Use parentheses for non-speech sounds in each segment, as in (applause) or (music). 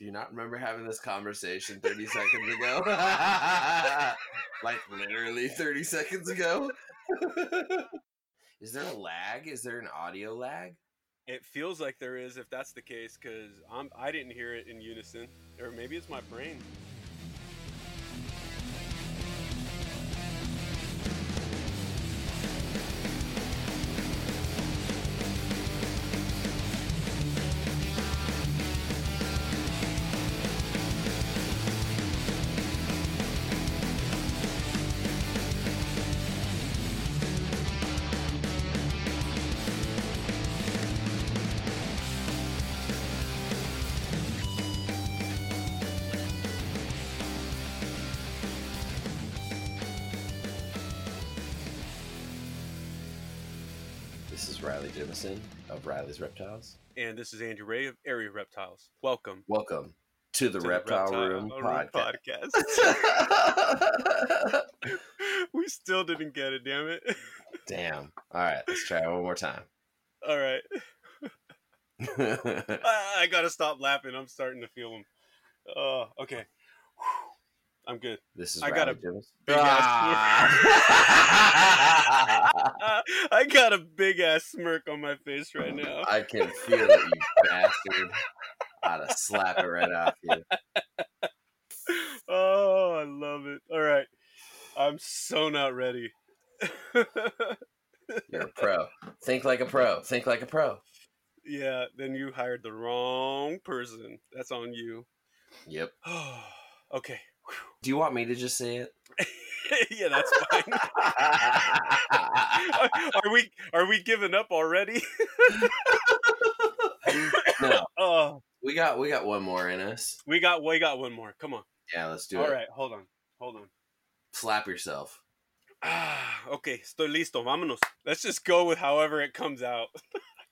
Do you not remember having this conversation 30 seconds ago? (laughs) like literally 30 seconds ago? (laughs) Is there a lag? Is there an audio lag? It feels like there is, if that's the case, because I'm I didn't hear it in unison, or maybe it's my brain. Jemison of Riley's Reptiles. And this is Andrew Ray of Area Reptiles. Welcome Welcome to the to the Reptile, Room podcast. podcast. (laughs) we still didn't get it, damn it. Damn. All right, let's try it one more time. All right, (laughs) I, I gotta stop laughing. I'm starting to feel them. Oh, uh, okay. Whew. I'm good. this is I got a big ass Ah! (laughs) I got a big ass smirk on my face right now. I can feel it, you (laughs) bastard. I'd have slap it right off you. Oh, I love it. All right. I'm so not ready. (laughs) You're a pro. Think like a pro. Think like a pro. yeah, then you hired the wrong person. That's on you. Yep. (sighs) okay. Do you want me to just say it? (laughs) yeah, that's fine. (laughs) are, are we are we giving up already? no, (laughs) oh, we got we got one more in us. we got we got one more. Come on. Yeah, let's do All it. All right, hold on. Hold on. Slap yourself. Ah, okay, estoy listo. Vámonos. Let's just go with however it comes out.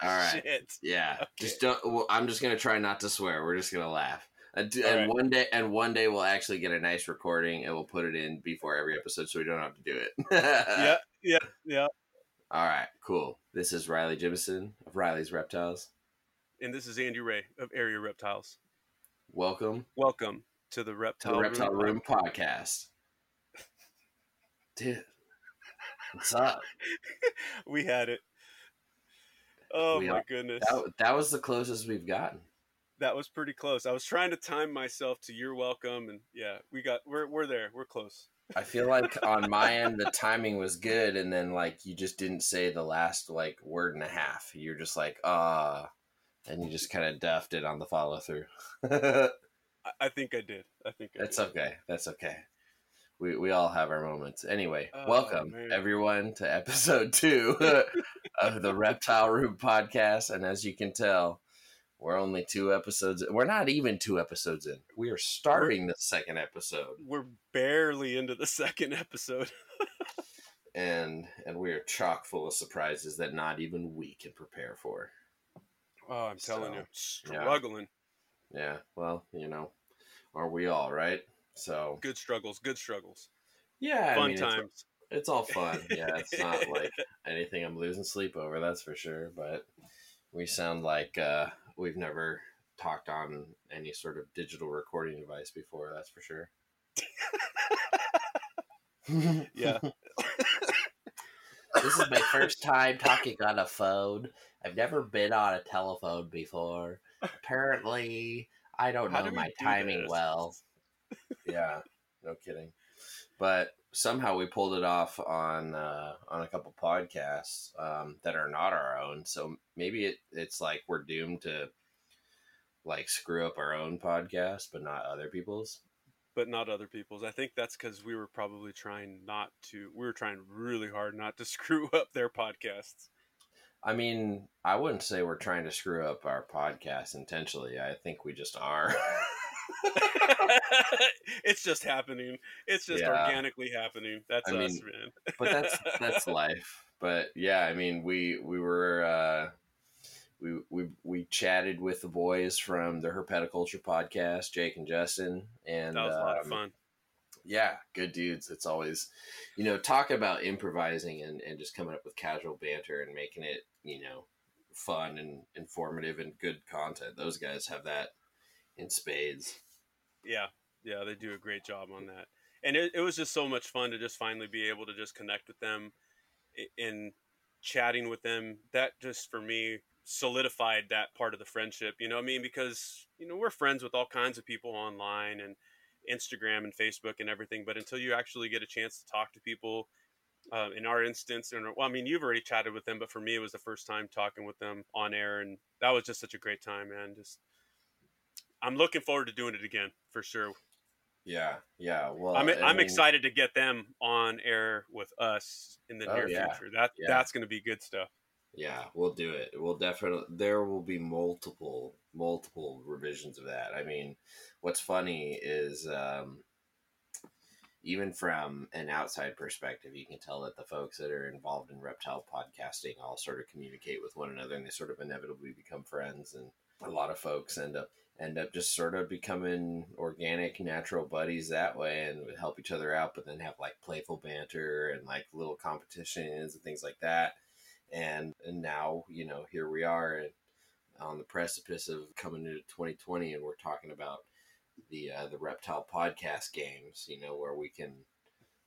All right. Shit. Yeah. Okay. Just don't. Well, I'm just gonna try not to swear. We're just gonna laugh. And, right. one day, and one day we'll actually get a nice recording, and we'll put it in before every episode, so we don't have to do it. Yeah, (laughs) yeah, yeah. All right. Cool. This is Riley Jimison of Riley's Reptiles. And this is Andy Ray of Area Reptiles. Welcome Welcome to the Reptile, the Reptile Room. Room podcast. (laughs) Dude, what's up? (laughs) We had it. Oh We my are- goodness. That, that was the closest we've gotten. That was pretty close. I was trying to time myself to your welcome and yeah, we got we're we're there. We're close. I feel like on my end the timing was good, and then like you just didn't say the last like word and a half. You're just like ah, and you just kind of duffed it on the follow through. (laughs) I, I think I did. I think I That's did. okay. That's okay. We we all have our moments. Anyway, Oh, welcome man. everyone to episode two (laughs) (laughs) of the Reptile Room podcast. And as you can tell, we're only two episodes. We're not even two episodes in. We are starting the second episode, We're barely into the second episode. (laughs) and and we are chock full of surprises that not even we can prepare for. Oh, I'm telling you, So, yeah. struggling. Yeah. Well, you know, are we all right? So Good struggles. Good struggles. yeah, I Fun mean, it's- times. It's all fun. Yeah, it's not (laughs) like anything I'm losing sleep over, that's for sure. But we sound like uh, we've never talked on any sort of digital recording device before, that's for sure. (laughs) Yeah. (laughs) this is my first time talking on a phone. I've never been on a telephone before. Apparently, I don't How know do my do timing this? well. yeah, no kidding. But somehow we pulled it off on uh, on a couple podcasts um, that are not our own. So maybe it, it's like we're doomed to like screw up our own podcast, but not other people's. but not other people's. I think that's because we were probably trying not to. We were trying really hard not to (laughs) screw up their podcasts. I mean, I wouldn't say we're trying to screw up our podcast intentionally. I think we just are. (laughs) (laughs) it's just happening. It's just Yeah. organically happening. That's I us, mean, man. but that's that's (laughs) life. But yeah, I mean, we we were uh, we we we chatted with the boys from the Herpetoculture podcast, Jake and Justin, and that was a lot of um, fun. yeah, good dudes. It's always, you know, talk about improvising and, and just coming up with casual banter and making it, you know, fun and informative and good content. Those guys have that in spades. Yeah, yeah, they do a great job on that, and it, it was just so much fun to just finally be able to just connect with them, in chatting with them. That just for me solidified that part of the friendship. You know, I mean, because you know we're friends with all kinds of people online and Instagram and Facebook and everything, but until you actually get a chance to talk to people uh, in our instance, and well, I mean, you've already chatted with them, but for me, it was the first time talking with them on air, and that was just such a great time, man. Just, I'm looking forward to doing it again for sure. Yeah, yeah. Well, I'm, I'm mean, excited to get them on air with us in the Oh, near yeah. future. That Yeah. that's going to be good stuff. Yeah, we'll do it. We'll definitely. There will be multiple, multiple revisions of that. I mean, what's funny is, um, even from an outside perspective, you can tell that the folks that are involved in reptile podcasting all sort of communicate with one another, and they sort of inevitably become friends. And a lot of folks end up end up just sort of becoming organic, natural buddies that way, and would help each other out. But then have like playful banter and like little competitions and things like that and and now you know here we are on the precipice of coming into 2020 and we're talking about the uh, the reptile podcast games you know where we can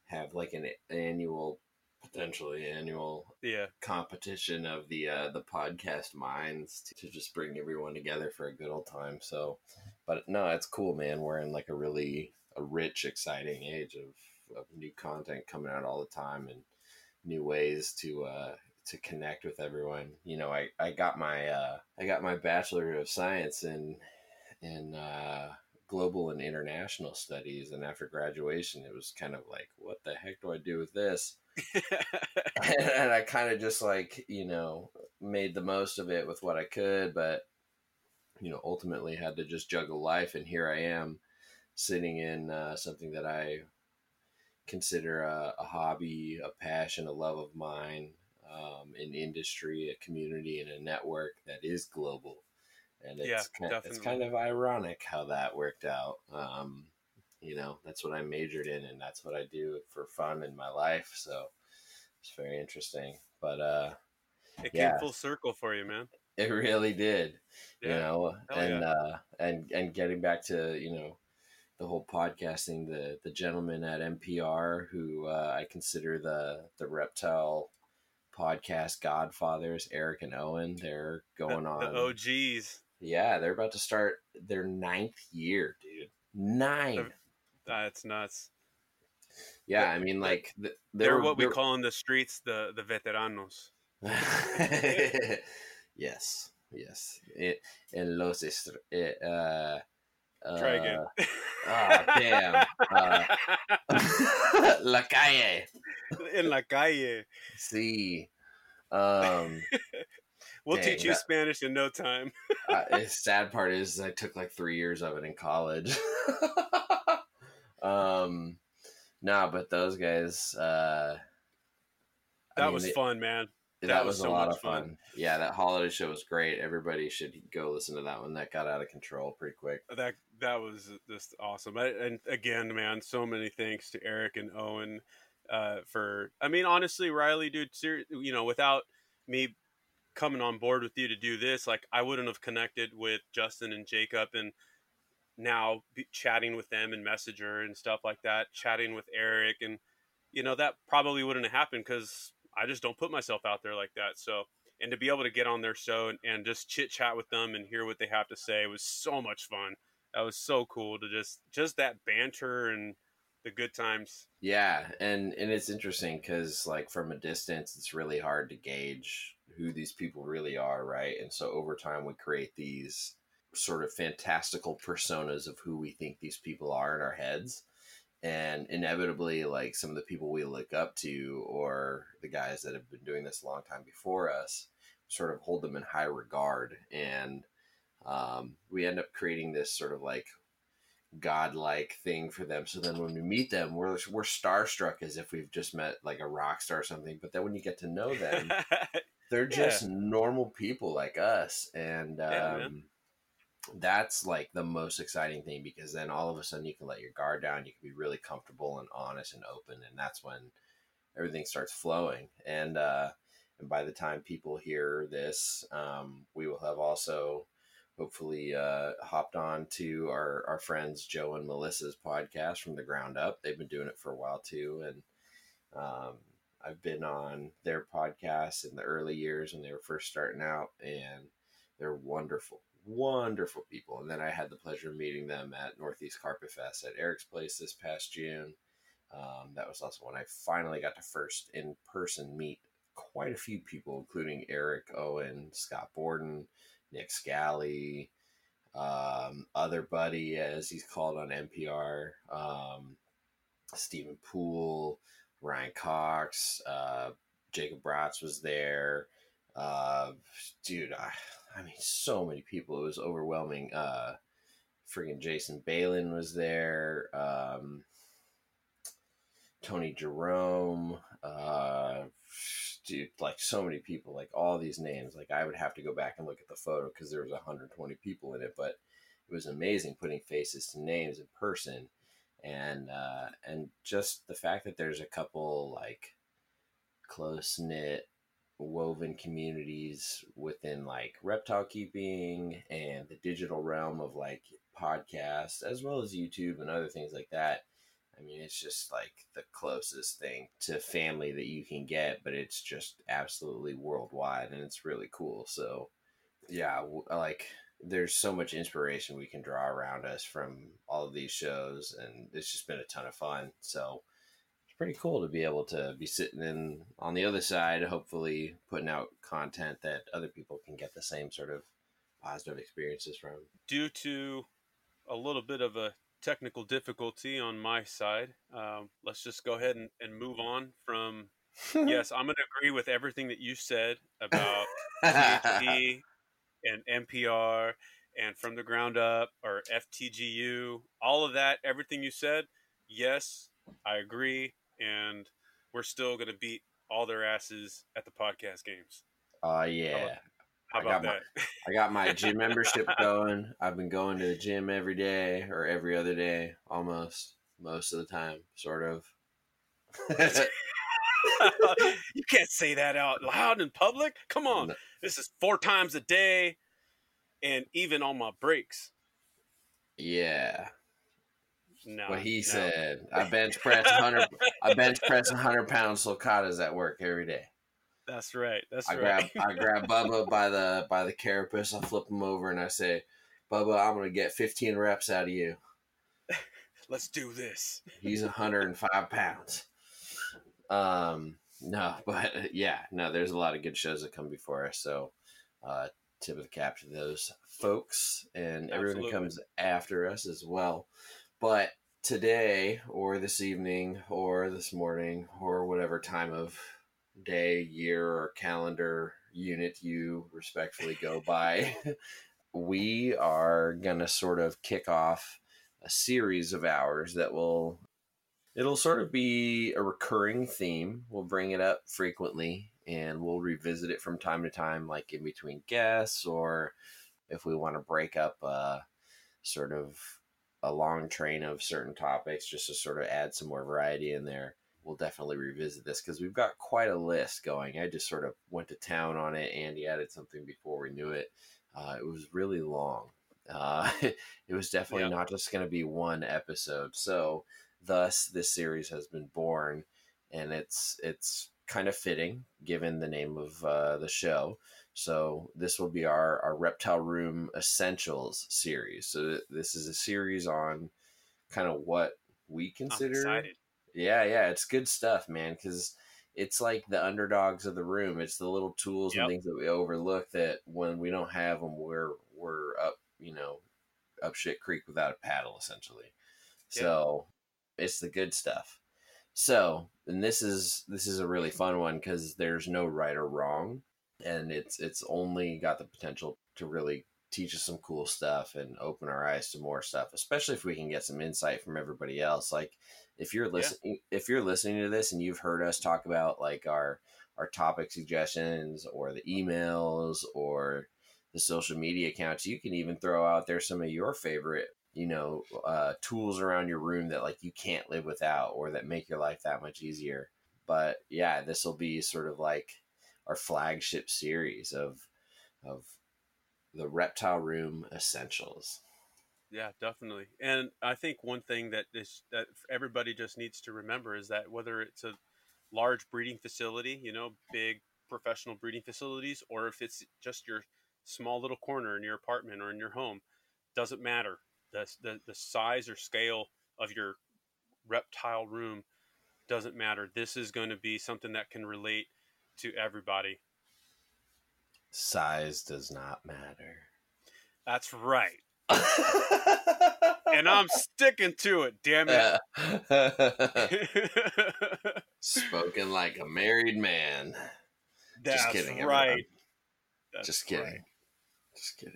have like an annual potentially annual Yeah, competition of the uh, the podcast minds to, to just bring everyone together for a good old time. So but no it's cool man. We're in like a really a rich exciting age of, of new content coming out all the time and new ways to uh to connect with everyone. You know i i got my uh i got my bachelor of science in in uh global and international studies and after graduation it was kind of like what the heck do i do with this (laughs) and I kind of just like you know made the most of it with what I could, but you know ultimately had to just juggle life, and here I am sitting in uh, something that I consider a, a hobby, a passion, a love of mine, um, an industry, a community, and a network that is global. And it's Yeah, kind, it's kind of ironic how that worked out. Um, you know, that's what I majored in, and that's what I do for fun in my life. So it's very interesting. But uh, it came full circle for you, man. it really did, you know, Hell and uh, and and getting back to you know the whole podcasting, the the gentleman at NPR who uh, I consider the the reptile podcast godfathers, Eric and Owen. They're The, going on. the OGs. Yeah, they're about to start their ninth year, dude. Nine. That's nuts. Yeah, I mean, like th- They're, what we they're- call in the streets the the veteranos. (laughs) yes, yes. It, en los estre- eh, uh, Try again. uh, (laughs) ah, damn. Uh, (laughs) La calle. In la calle. See. Um, We'll Dang, teach you that- Spanish in no time. uh, the sad part is I took like three years of it in college. Um, no, but those guys. Uh, I That mean, was fun, man. That, That was, was a so lot much of fun. fun. Yeah, that holiday show was great. Everybody should go listen to that one. That got out of control pretty quick. That that was just awesome. I, and again, man, so many thanks to Eric and Owen uh, for. I mean, honestly, Riley, dude, ser- you know, without me coming on board with you to do this, like I wouldn't have connected with Justin and Jacob, and now chatting with them in Messenger and stuff like that, chatting with Eric, and you know that probably wouldn't have happened because I just don't put myself out there like that. So. And to be able to get on their show and, and just chit chat with them and hear what they have to say was so much fun that was so cool to just just that banter and the good times Yeah, and and it's interesting because like from a distance, it's really hard to gauge who these people really are, right? And so over time, we create these sort of fantastical personas of who we think these people are in our heads. And inevitably, like some of the people we look up to, or the guys that have been doing this a long time before us, sort of hold them in high regard. And um, we end up creating this sort of like godlike thing for them. So then when we meet them, we're we're starstruck as if we've just met like a rock star or something. But then when you get to know them, (laughs) they're Yeah. just normal people like us, and Yeah, um, that's like the most exciting thing because then all of a sudden you can let your guard down. You can be really comfortable and honest and open, and that's when everything starts flowing. And uh, and by the time people hear this, um, we will have also hopefully uh, hopped on to our, our friends Joe and Melissa's podcast from the ground up. They've been doing it for a while too. And um, I've been on their podcast in the early years when they were first starting out, and they're wonderful, wonderful people. And then I had the pleasure of meeting them at Northeast Carpet Fest at Eric's place this past June. Um, that was also when I finally got to first in person meet quite a few people, including Eric Owen, Scott Borden, Nick Scally, um, other buddy, as he's called on NPR, um, Stephen Poole, Ryan Cox, uh, Jacob Bratz was there. Uh, dude, I, I mean, so many people. It was overwhelming. Uh, friggin' Jason Balin was there. Um, Tony Jerome. Uh, dude, like so many people, like all these names. Like I would have to go back and look at the photo because there was 120 people in it, but it was amazing putting faces to names in person, and uh, and just the fact that there's a couple like close knit woven communities within like reptile keeping and the digital realm of like podcasts as well as YouTube and other things like that I mean, it's just like the closest thing to family that you can get, but it's just absolutely worldwide and it's really cool. So, yeah, like there's so much inspiration we can draw around us from all of these shows, and it's just been a ton of fun. So, pretty cool to be able to be sitting in on the other side, hopefully putting out content that other people can get the same sort of positive experiences from. Due to a little bit of a technical difficulty on my side. Um, let's just go ahead and, and move on from. (laughs) yes, I'm going to agree with everything that you said about THD (laughs) and NPR and from the ground up or FTGU, all of that, everything you said. Yes, I agree, and we're still going to beat all their asses at the podcast games. Oh uh, yeah, how I about got that? My, (laughs) I got my gym (laughs) membership going. I've been going to the gym every day or every other day, almost most of the time, sort of. (laughs) you can't say that out loud in public. Come on, no. this is four times a day, and even on my breaks. Yeah. No, what he no. said. I (laughs) bench press hundred. I bench press hundred pounds sulcatas at work every day. That's right. That's I right. grab I grab Bubba by the by the carapace. I flip him over and I say, "Bubba, I'm gonna get 15 reps out of you." (laughs) Let's do this. He's 105 pounds. Um, no, (laughs) but yeah, no. There's a lot of good shows that come before us. So, uh, tip of the cap to those folks and everyone who comes after us as well. But today, or this evening, or this morning, or whatever time of day, year, or calendar unit you respectfully go by, (laughs) we are going to sort of kick off a series of hours that will it'll sort of be a recurring theme. We'll bring it up frequently and we'll revisit it from time to time, like in between guests, or if we want to break up a sort of a long train of certain topics just to sort of add some more variety in there we'll definitely revisit this because we've got quite a list going. I just sort of went to town on it. Andy added something before we knew it. Uh, it was really long. Uh, (laughs) it was definitely not just going to be one episode. So, thus, this series has been born, and it's it's kind of fitting given the name of uh, the show. So this will be our, our Reptile Room Essentials series. So this is a series on kind of what we consider yeah, yeah, it's good stuff, man. Because it's like the underdogs of the room. It's the little tools yep. and things that we overlook that when we don't have them, we're we're up, you know, up shit creek without a paddle, essentially. Yep. So it's the good stuff. So, and this is this is a really fun one because there's no right or wrong, and it's it's only got the potential to really teach us some cool stuff and open our eyes to more stuff, especially if we can get some insight from everybody else. Like if you're listening yeah. if you're listening to this and you've heard us talk about like our our topic suggestions or the emails or the social media accounts you can even throw out there some of your favorite you know uh, tools around your room that like you can't live without or that make your life that much easier but yeah this will be sort of like our flagship series of of the reptile room essentials. Yeah, definitely. And I think one thing that is that everybody just needs to remember is that whether it's a large breeding facility, you know, big professional breeding facilities, or if it's just your small little corner in your apartment or in your home, doesn't matter. The, the, the size or scale of your reptile room doesn't matter. This is going to be something that can relate to everybody. Size does not matter. That's right. and I'm (laughs) sticking to it, damn it. (laughs) Spoken like a married man. That's Just kidding, right. Just kidding. Right. Just kidding.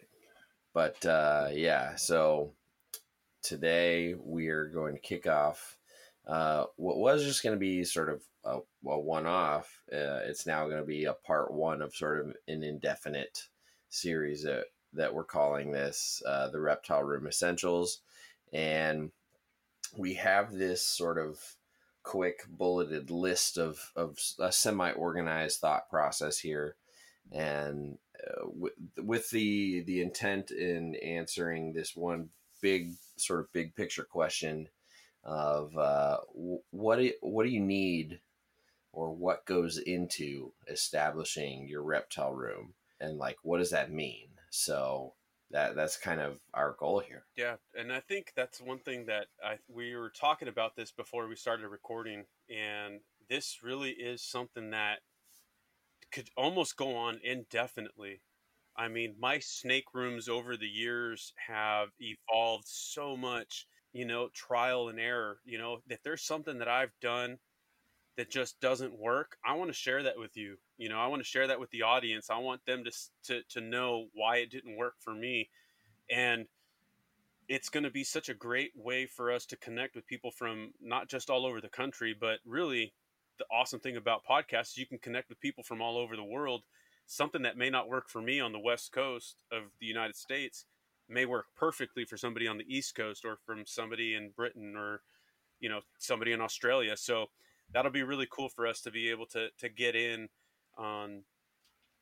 But uh, yeah, so today we are going to kick off uh, what was just going to be sort of a, a one off. Uh, it's now going to be a part one of sort of an indefinite series that, that we're calling this uh, the Reptile Room Essentials. And we have this sort of quick bulleted list of, of a semi organized thought process here. And uh, with, with the the intent in answering this one big sort of big picture question of uh, what do, what do you need or what goes into establishing your reptile room? And like what does that mean? So that that's kind of our goal here. Yeah and i think that's one thing that i we were talking about this before we started recording and this really is something that could almost go on indefinitely. I mean my snake rooms over the years have evolved so much you know, trial and error. You know, if there's something that I've done that just doesn't work, I want to share that with you. You know, I want to share that with the audience. I want them to to to know why it didn't work for me, and it's going to be such a great way for us to connect with people from not just all over the country, but really the awesome thing about podcasts is you can connect with people from all over the world. Something that may not work for me on the west coast of the United States may work perfectly for somebody on the East Coast or from somebody in Britain or you know somebody in Australia. So that'll be really cool for us to be able to to get in on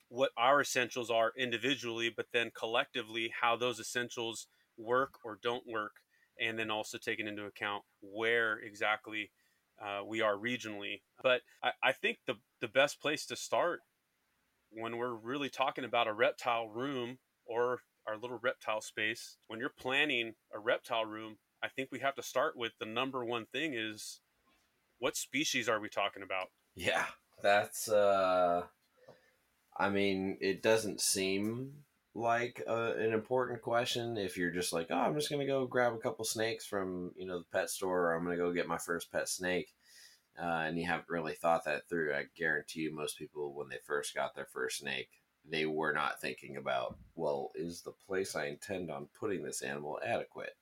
what our essentials are individually, but then collectively how those essentials work or don't work, and then also taking into account where exactly uh, we are regionally. But I, I think the the best place to start when we're really talking about a reptile room or our little reptile space. When you're planning a reptile room, I think we have to start with the number one thing is what species are we talking about? Yeah, that's uh I mean, it doesn't seem like a, an important question if you're just like, "Oh, I'm just going to go grab a couple snakes from, you know, the pet store or I'm going to go get my first pet snake." Uh, and you haven't really thought that through. I guarantee you most people when they first got their first snake they were not thinking about, well, is the place I intend on putting this animal adequate?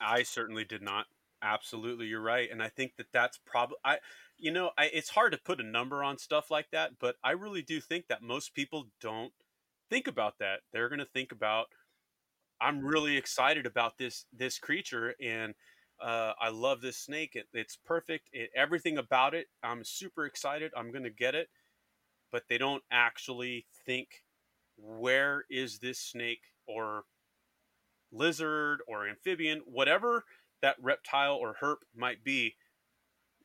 I certainly did not. Absolutely, you're right, and I think that that's probably I. You know, I, it's hard to put a number on stuff like that, but I really do think that most people don't think about that. They're going to think about, I'm really excited about this this creature, and uh, I love this snake. It, it's perfect. It, everything about it, I'm super excited. I'm going to get it but they don't actually think where is this snake or lizard or amphibian, whatever that reptile or herp might be,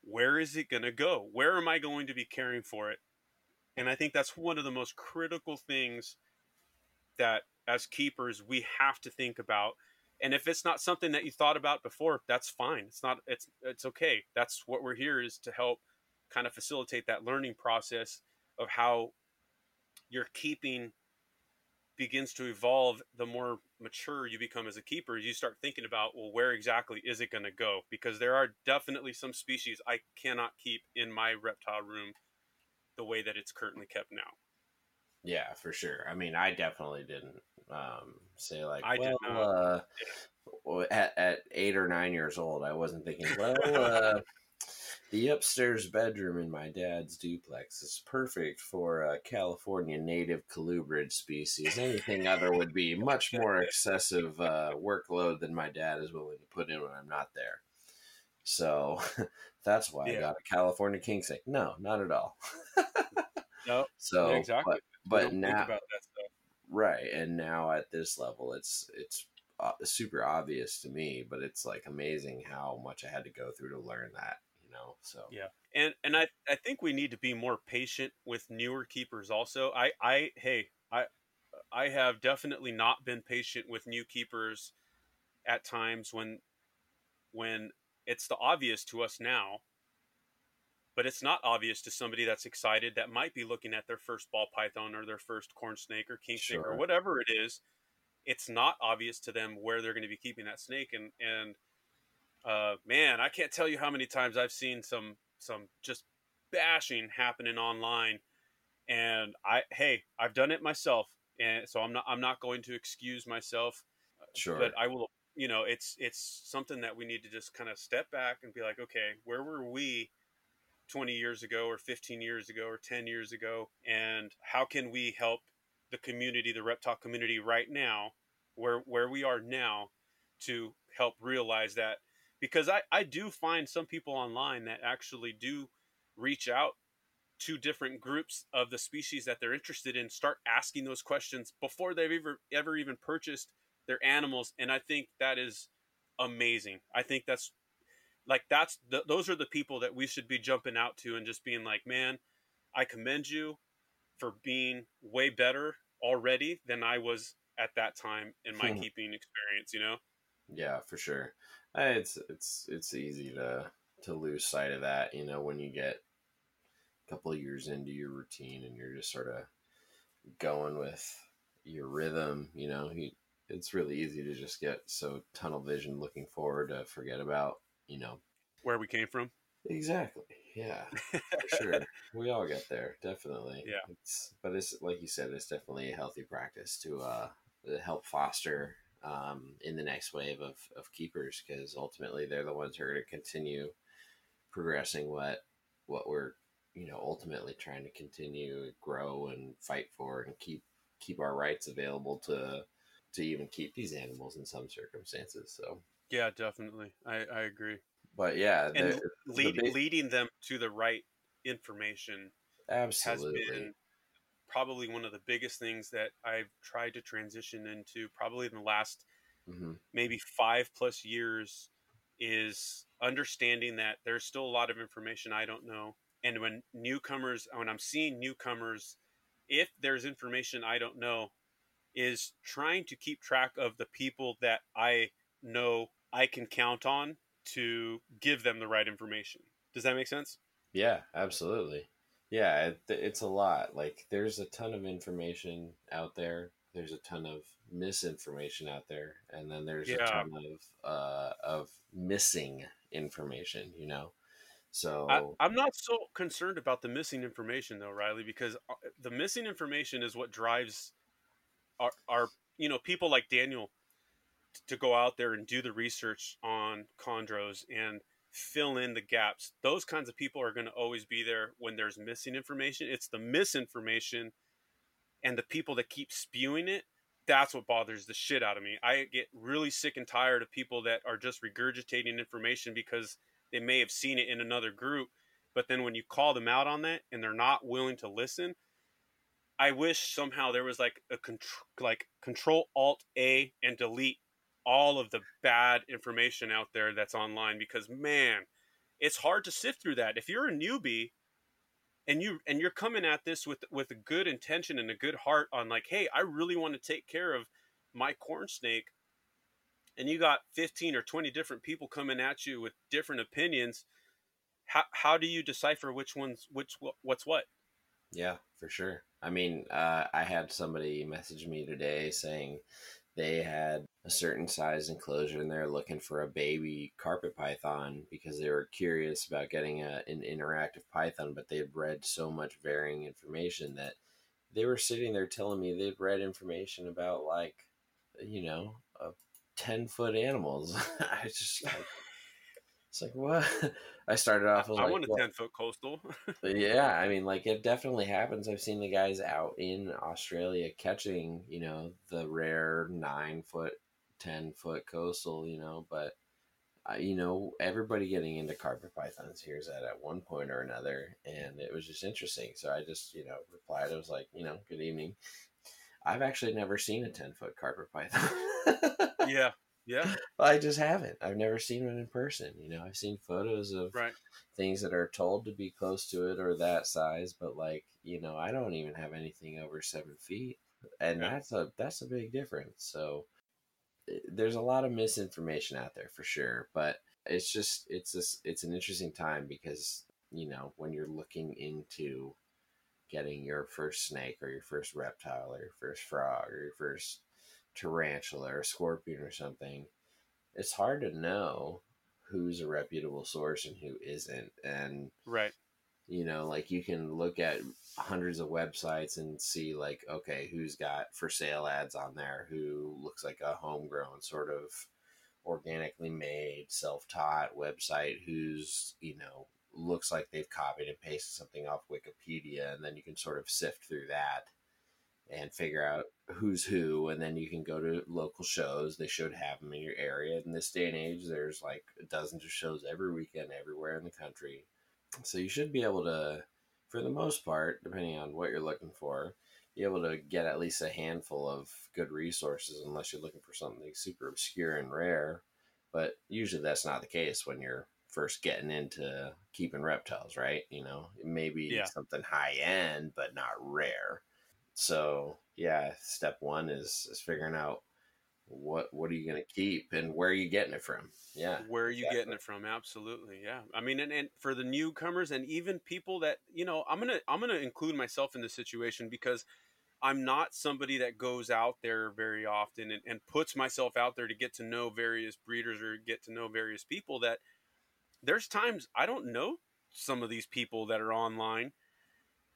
where is it going to go? Where am I going to be caring for it? And I think that's one of the most critical things that as keepers we have to think about. And if it's not something that you thought about before, that's fine. It's not it's it's okay. That's what we're here is to help kind of facilitate that learning process of how your keeping begins to evolve the more mature you become as a keeper you start thinking about well where exactly is it going to go? Because there are definitely some species i cannot keep in my reptile room the way that it's currently kept now. Yeah for sure. I mean i definitely didn't um, say like I well, did not. Uh, at, at eight or nine years old i wasn't thinking well uh, the upstairs bedroom in my dad's duplex is perfect for a California native colubrid species. Anything other would be (laughs) much more excessive uh, workload than my dad is willing to put in when I'm not there. So (laughs) that's why yeah. I got a California king snake. No, not at all. (laughs) no. So exactly. But, but now, right and now at this level it's it's uh, super obvious to me but it's like amazing how much i had to go through to learn that know so. Yeah. And and i i think we need to be more patient with newer keepers also. I i hey i i have definitely not been patient with new keepers at times when when it's the obvious to us now but it's not obvious to somebody that's excited that might be looking at their first ball python or their first corn snake or king snake Sure. or whatever it is. It's not obvious to them where they're going to be keeping that snake and and uh, man i can't tell you how many times i've seen some some just bashing happening online. And i hey i've done it myself and so i'm not i'm not going to excuse myself. Sure. But I will, you know, it's it's something that we need to just kind of step back and be like, okay, where were we 20 years ago or 15 years ago or 10 years ago? And how can we help the community, the reptile community right now where where we are now to help realize that because I I do find some people online that actually do reach out to different groups of the species that they're interested in start asking those questions before they've ever ever even purchased their animals and i think that is amazing i think that's like that's the, those are the people that we should be jumping out to and just being like man i commend you for being way better already than i was at that time in my Hmm. keeping experience you know Yeah, for sure. Uh, It's it's it's easy to to lose sight of that, you know, when you get a couple of years into your routine and you're just sort of going with your rhythm, you know, you, it's really easy to just get so tunnel vision looking forward to forget about, you know. where we came from Exactly. Yeah, sure. (laughs) we all get there, definitely. Yeah. It's but it's like you said, it's definitely a healthy practice to uh help foster um, in the next wave of, of keepers because ultimately they're the ones who are going to continue progressing what what we're you know ultimately trying to continue grow and fight for and keep keep our rights available to to even keep these animals in some circumstances so. Yeah definitely. I i agree. But yeah and the- big- leading them to the right information absolutely probably one of the biggest things that I've tried to transition into probably in the last hmm maybe five plus years is understanding that there's still a lot of information I don't know. And when newcomers, when I'm seeing newcomers, if there's information I don't know, is trying to keep track of the people that I know I can count on to give them the right information. Does that make sense? Yeah, absolutely. Yeah, it, it's a lot. Like, there's a ton of information out there. There's a ton of misinformation out there, and then there's a ton of uh, of missing information. You know, so I, I'm not so concerned about the missing information though, Riley, because uh, the missing information is what drives our, our you know people like Daniel to go out there and do the research on chondros and fill in the gaps. Those kinds of people are going to always be there when there's missing information. It's the misinformation and the people that keep spewing it. That's what bothers the shit out of me. I get really sick and tired of people that are just regurgitating information because they may have seen it in another group, but then when you call them out on that and they're not willing to listen, I wish somehow there was like a control, like control alt A and delete all of the bad information out there that's online because man, it's hard to sift through that. If you're a newbie and you and you're coming at this with with a good intention and a good heart on like, hey, I really want to take care of my corn snake and you got 15 or 20 different people coming at you with different opinions how, how do you decipher which one's which what's what yeah, for sure. I mean, uh, I had somebody message me today saying they had a certain size enclosure and they're looking for a baby carpet python because they were curious about getting a, an interactive python, but they had read so much varying information that they were sitting there telling me they'd read information about like, you know, uh, 10 foot animals. (laughs) I just like, it's like, what? (laughs) I started off, I i like, want a 10 foot coastal (laughs) yeah, I mean, like it definitely happens. I've seen the guys out in Australia catching, you know, the rare nine foot, ten foot coastal, you know. But uh, you know, everybody getting into carpet pythons hears that at one point or another, and it was just interesting. So I just, you know, replied. I was like, you know, good evening. I've actually never seen a 10 foot carpet python. (laughs) yeah. Yeah. (laughs) I just haven't. I've never seen one in person. You know, I've seen photos of right. things that are told to be close to it or that size, but like, you know, I don't even have anything over seven feet. And yeah. that's a that's a big difference. So eh, there's a lot of misinformation out there for sure, but it's just it's just it's an interesting time because you know when you're looking into getting your first snake or your first reptile or your first frog or your first tarantula or scorpion or something, it's hard to know who's a reputable source and who isn't. And right, you know, like you can look at hundreds of websites and see like, okay, who's got for sale ads on there, who looks like a homegrown sort of organically made, self taught website, who's you know looks like they've copied and pasted something off Wikipedia, and then you can sort of sift through that and figure out who's who, and then you can go to local shows. They should have them in your area. In this day and age, there's like dozens of shows every weekend, everywhere in the country. So you should be able to, for the most part, depending on what you're looking for, be able to get at least a handful of good resources, unless you're looking for something super obscure and rare. But usually that's not the case when you're first getting into keeping reptiles, right? You know, maybe yeah. something high end, but not rare. So yeah, step one is is figuring out what what are you going to keep and where are you getting it from? Yeah, where are you exactly. getting it from? Absolutely, yeah. I mean, and, and for the newcomers and even people that you know, I'm gonna I'm gonna include myself in this situation because I'm not somebody that goes out there very often and, and puts myself out there to get to know various breeders or get to know various people that there's times I don't know some of these people that are online.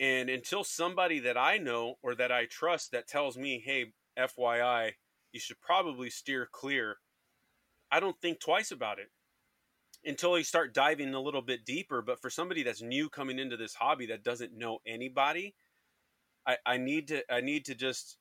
And until somebody that I know or that I trust that tells me, hey, FYI, you should probably steer clear, I don't think twice about it until you start diving a little bit deeper. But for somebody that's new coming into this hobby that doesn't know anybody, I, I need to I need to just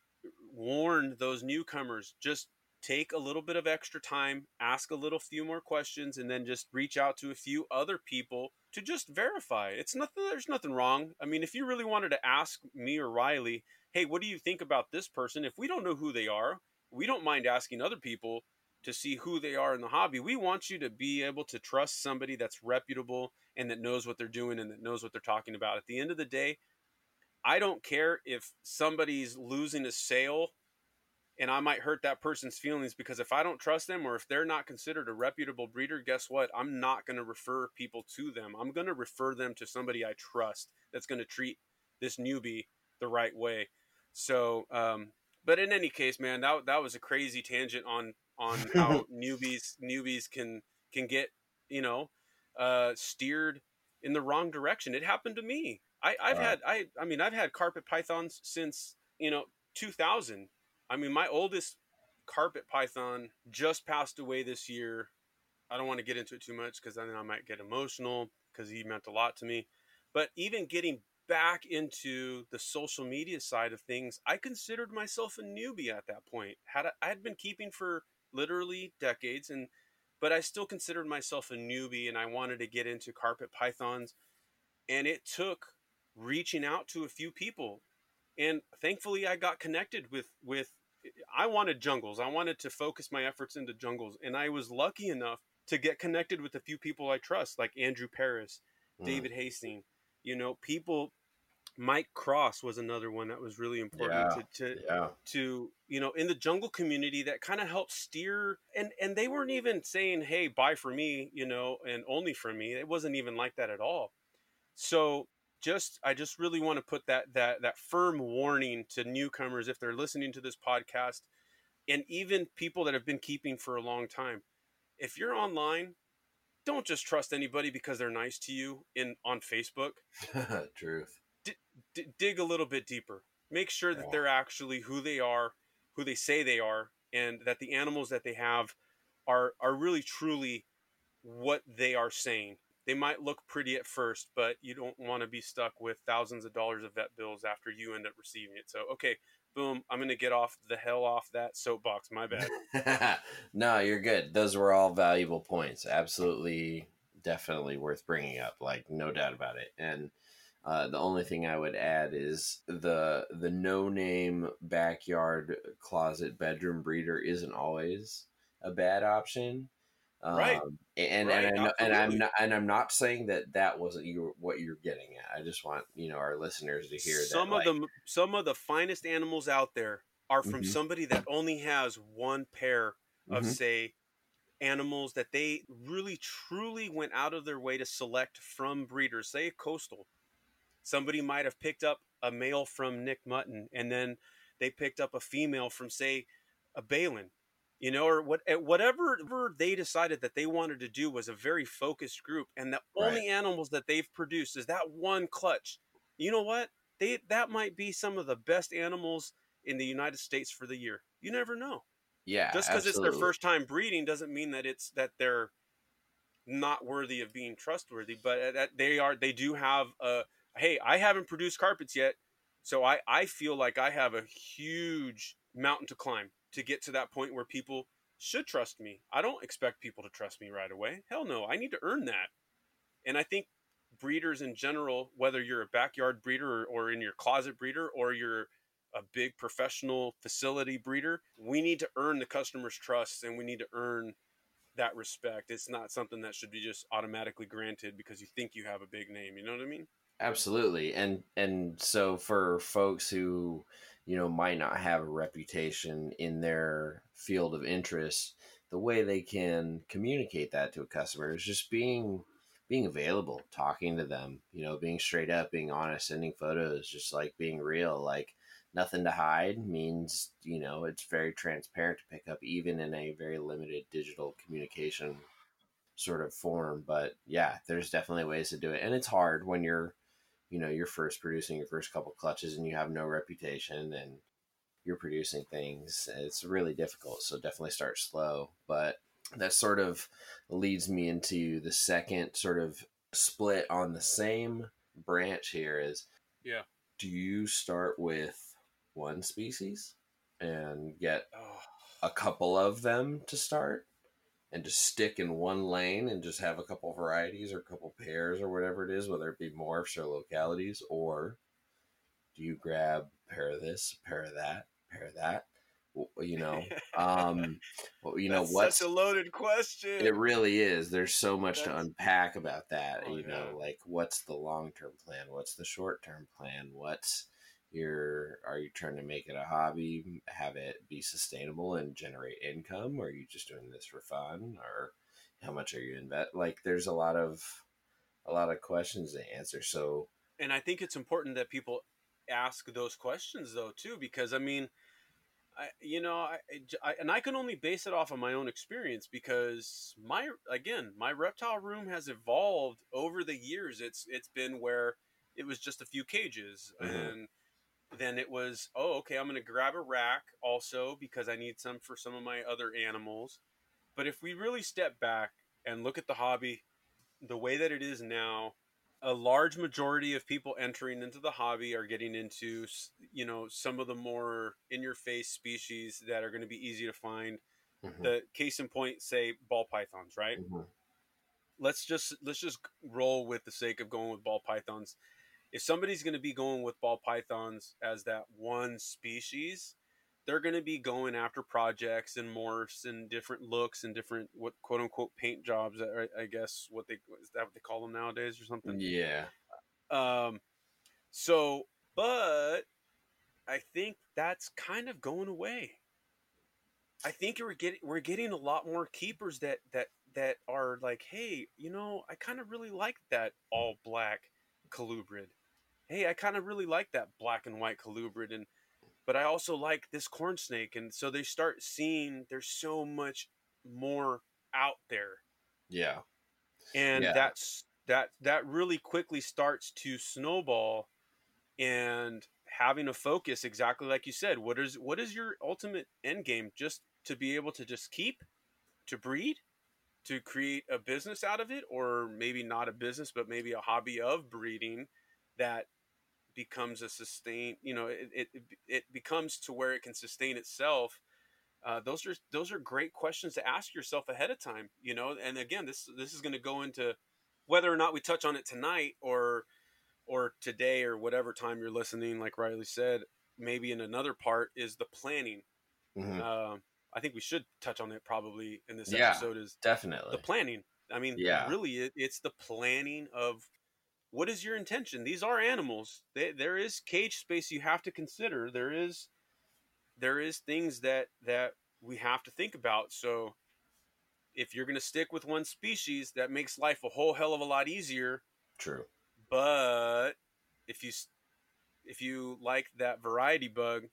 warn those newcomers just take a little bit of extra time, ask a little few more questions, and then just reach out to a few other people to just verify. It's nothing. There's nothing wrong. I mean, if you really wanted to ask me or Riley, hey, what do you think about this person? If we don't know who they are, we don't mind asking other people to see who they are in the hobby. We want you to be able to trust somebody that's reputable and that knows what they're doing and that knows what they're talking about. At the end of the day, I don't care if somebody's losing a sale and I might hurt that person's feelings because if I don't trust them or if they're not considered a reputable breeder, guess what? I'm not going to refer people to them. I'm going to refer them to somebody I trust that's going to treat this newbie the right way. So, um, but in any case, man, that that was a crazy tangent on on (laughs) how newbies newbies can can get you know uh, steered in the wrong direction. It happened to me. I, I've had I I mean I've had carpet pythons since you know 2000 I mean, my oldest carpet python just passed away this year. I don't want to get into it too much because then I might get emotional because he meant a lot to me. But even getting back into the social media side of things, I considered myself a newbie at that point. Had I had been keeping for literally decades, and but I still considered myself a newbie, and I wanted to get into carpet pythons. And it took reaching out to a few people, and thankfully, I got connected with with I wanted jungles. I wanted to focus my efforts into jungles, and I was lucky enough to get connected with a few people I trust, like Andrew Paris, mm. David Hastings. You know, people. Mike Cross was another one that was really important yeah, to to, yeah. to you know in the jungle community that kind of helped steer and and they weren't even saying hey buy for me you know and only for me it wasn't even like that at all so just I just really want to put that that that firm warning to newcomers if they're listening to this podcast and even people that have been keeping for a long time. If you're online, don't just trust anybody because they're nice to you in on Facebook. (laughs) Truth. D- d- dig a little bit deeper. Make sure that yeah. they're actually who they are, who they say they are, and that the animals that they have are are really truly what they are saying they might look pretty at first, but you don't want to be stuck with thousands of dollars of vet bills after you end up receiving it. So, okay, boom, I'm going to get off the hell off that soapbox. My bad. (laughs) no, you're good. Those were all valuable points. Absolutely, definitely worth bringing up. Like, no doubt about it. And Uh, the only thing I would add is the the no name backyard closet bedroom breeder isn't always a bad option. Um, Right. And Right, and, I know, and I'm not and I'm not saying that that wasn't you what you're getting at. I just want you know our listeners to hear some that. of like, the some of the finest animals out there are from Mhm. somebody that only has one pair of Mhm. say animals that they really truly went out of their way to select from breeders say coastal somebody might have picked up a male from nick mutton and then they picked up a female from say a balin you know or what eh, whatever they decided that they wanted to do was a very focused group and the Right. only animals that they've produced is that one clutch. You know what? They that might be some of the best animals in the united states for the year. You never know. Yeah, just because it's their first time breeding doesn't mean that it's that they're not worthy of being trustworthy but uh, that they are they do have a hey i haven't produced carpets yet so i i feel like i have a huge mountain to climb to get to that point where people should trust me i don't expect people to trust me right away hell no i need to earn that and i think breeders in general whether you're a backyard breeder or, or in your closet breeder or you're a big professional facility breeder, we need to earn the customer's trust and we need to earn that respect. It's not something that should be just automatically granted because you think you have a big name. You know what I mean? Absolutely. And and so for folks who, you know, might not have a reputation in their field of interest, the way they can communicate that to a customer is just being being available, talking to them, you know, being straight up, being honest, sending photos, just like being real, like nothing to hide means, you know, it's very transparent to pick up even in a very limited digital communication sort of form. But yeah, there's definitely ways to do it. And it's hard when you're you know you're first producing your first couple clutches and you have no reputation and you're producing things it's really difficult so definitely start slow. But that sort of leads me into the second sort of split on the same branch here is Yeah. do you start with one species and get a couple of them to start and just stick in one lane and just have a couple varieties or a couple pairs or whatever it is, whether it be morphs or localities, or do you grab a pair of this, a pair of that, a pair of that? You know, um, (laughs) you know that's what's such a loaded question. it really is. There's so much to unpack about that. Oh, you know, like what's the long term plan? What's the short term plan? What's your are you trying to make it a hobby, have it be sustainable and generate income, or are you just doing this for fun? Or how much are you invest like there's a lot of a lot of questions to answer. So and I think it's important that people ask those questions though too, because I mean, I you know I, I and I can only base it off of my own experience because my again my reptile room has evolved over the years. It's it's been where it was just a few cages Mhm. and then it was oh okay I'm gonna grab a rack also because I need some for some of my other animals. But if we really step back and look at the hobby the way that it is now, a large majority of people entering into the hobby are getting into you know some of the more in your face species that are going to be easy to find. Mhm, the case in point say ball pythons right? Mhm, let's just let's just roll with the sake of going with ball pythons if somebody's going to be going with ball pythons as that one species they're going to be going after projects and morphs and different looks and different what quote unquote paint jobs I, guess what they is that what they call them nowadays or something yeah, um, so, but I think that's kind of going away. I think we're getting we're getting a lot more keepers that that that are like, hey, you know, I kind of really like that all black colubrid. Hey, I kind of really like that black and white colubrid, and but I also like this corn snake, and so they start seeing there's so much more out there. Yeah, and Yeah. that's that that really quickly starts to snowball and having a focus exactly like you said what is what is your ultimate end game? Just to be able to just keep to breed to create a business out of it or maybe not a business but maybe a hobby of breeding that becomes a sustain you know it, it, it becomes to where it can sustain itself uh, those are those are great questions to ask yourself ahead of time you know and again this this is going to go into whether or not we touch on it tonight or or today or whatever time you're listening, like Riley said, maybe in another part is the planning. Mhm. Um, I think we should touch on it probably in this Yeah. episode is Definitely. the planning. I mean, Yeah. really, it, it's the planning of what is your intention. These are animals. They, there is cage space you have to consider. There is there is things that that we have to think about. So if you're going to stick with one species, that makes life a whole hell of a lot easier. True. But if you if you like that variety bug,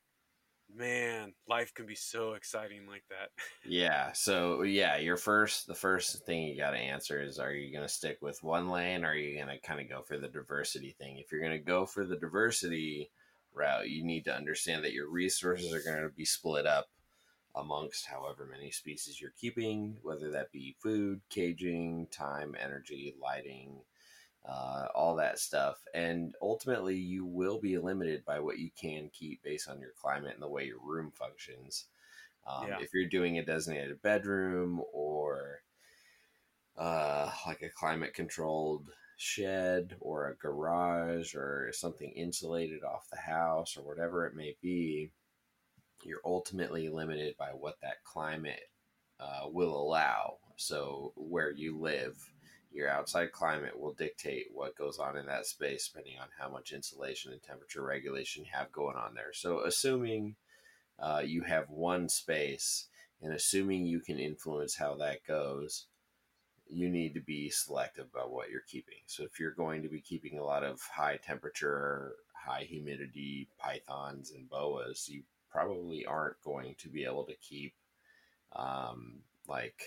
man, life can be so exciting like that. Yeah. So yeah, your first the first thing you got to answer is: Are you going to stick with one lane, or are you going to kind of go for the diversity thing? If you're going to go for the diversity route, you need to understand that your resources are going to be split up amongst however many species you're keeping, whether that be food, caging, time, energy, lighting. Uh, all that stuff, and ultimately, you will be limited by what you can keep based on your climate and the way your room functions. Um, Yeah. If you're doing a designated bedroom or uh, like a climate controlled shed or a garage or something insulated off the house or whatever it may be, you're ultimately limited by what that climate uh, will allow. So, where you live, your outside climate will dictate what goes on in that space depending on how much insulation and temperature regulation you have going on there. So, assuming uh, you have one space and assuming you can influence how that goes, you need to be selective about what you're keeping. So, if you're going to be keeping a lot of high temperature, high humidity pythons and boas, you probably aren't going to be able to keep um, like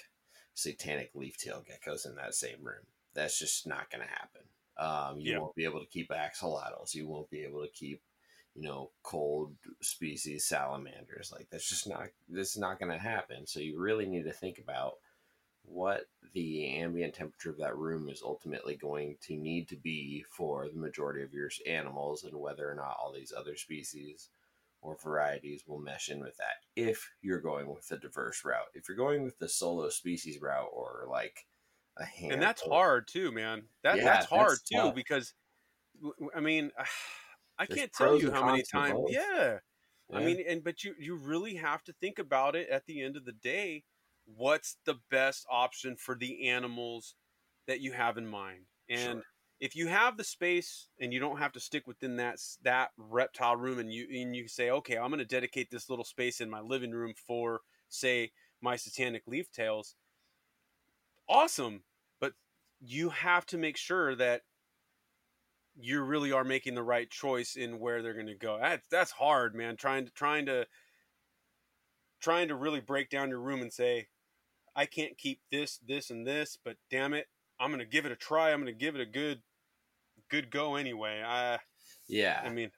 satanic leaf tail geckos in that same room. That's just not going to happen. Um, you Yeah. won't be able to keep axolotls. You won't be able to keep, you know, cold species salamanders. Like that's just not. This is not going to happen. So you really need to think about what the ambient temperature of that room is ultimately going to need to be for the majority of your animals, and whether or not all these other species or varieties will mesh in with that if you're going with the diverse route. If you're going with the solo species route or like a handful, and that's hard too, man. That Yeah, that's hard that's too tough. because I mean, (sighs) I There's can't tell you how many times. both. Yeah, I mean, and but you you really have to think about it at the end of the day. What's the best option for the animals that you have in mind? And Sure. If you have the space and you don't have to stick within that that reptile room, and you and you say, okay, I'm going to dedicate this little space in my living room for, say, my satanic leaf tails. Awesome, but you have to make sure that you really are making the right choice in where they're going to go. That's that's hard, man. Trying to trying to trying to really break down your room and say, I can't keep this, this, and this, but damn it, I'm going to give it a try. I'm going to give it a good good go anyway. I yeah, I mean,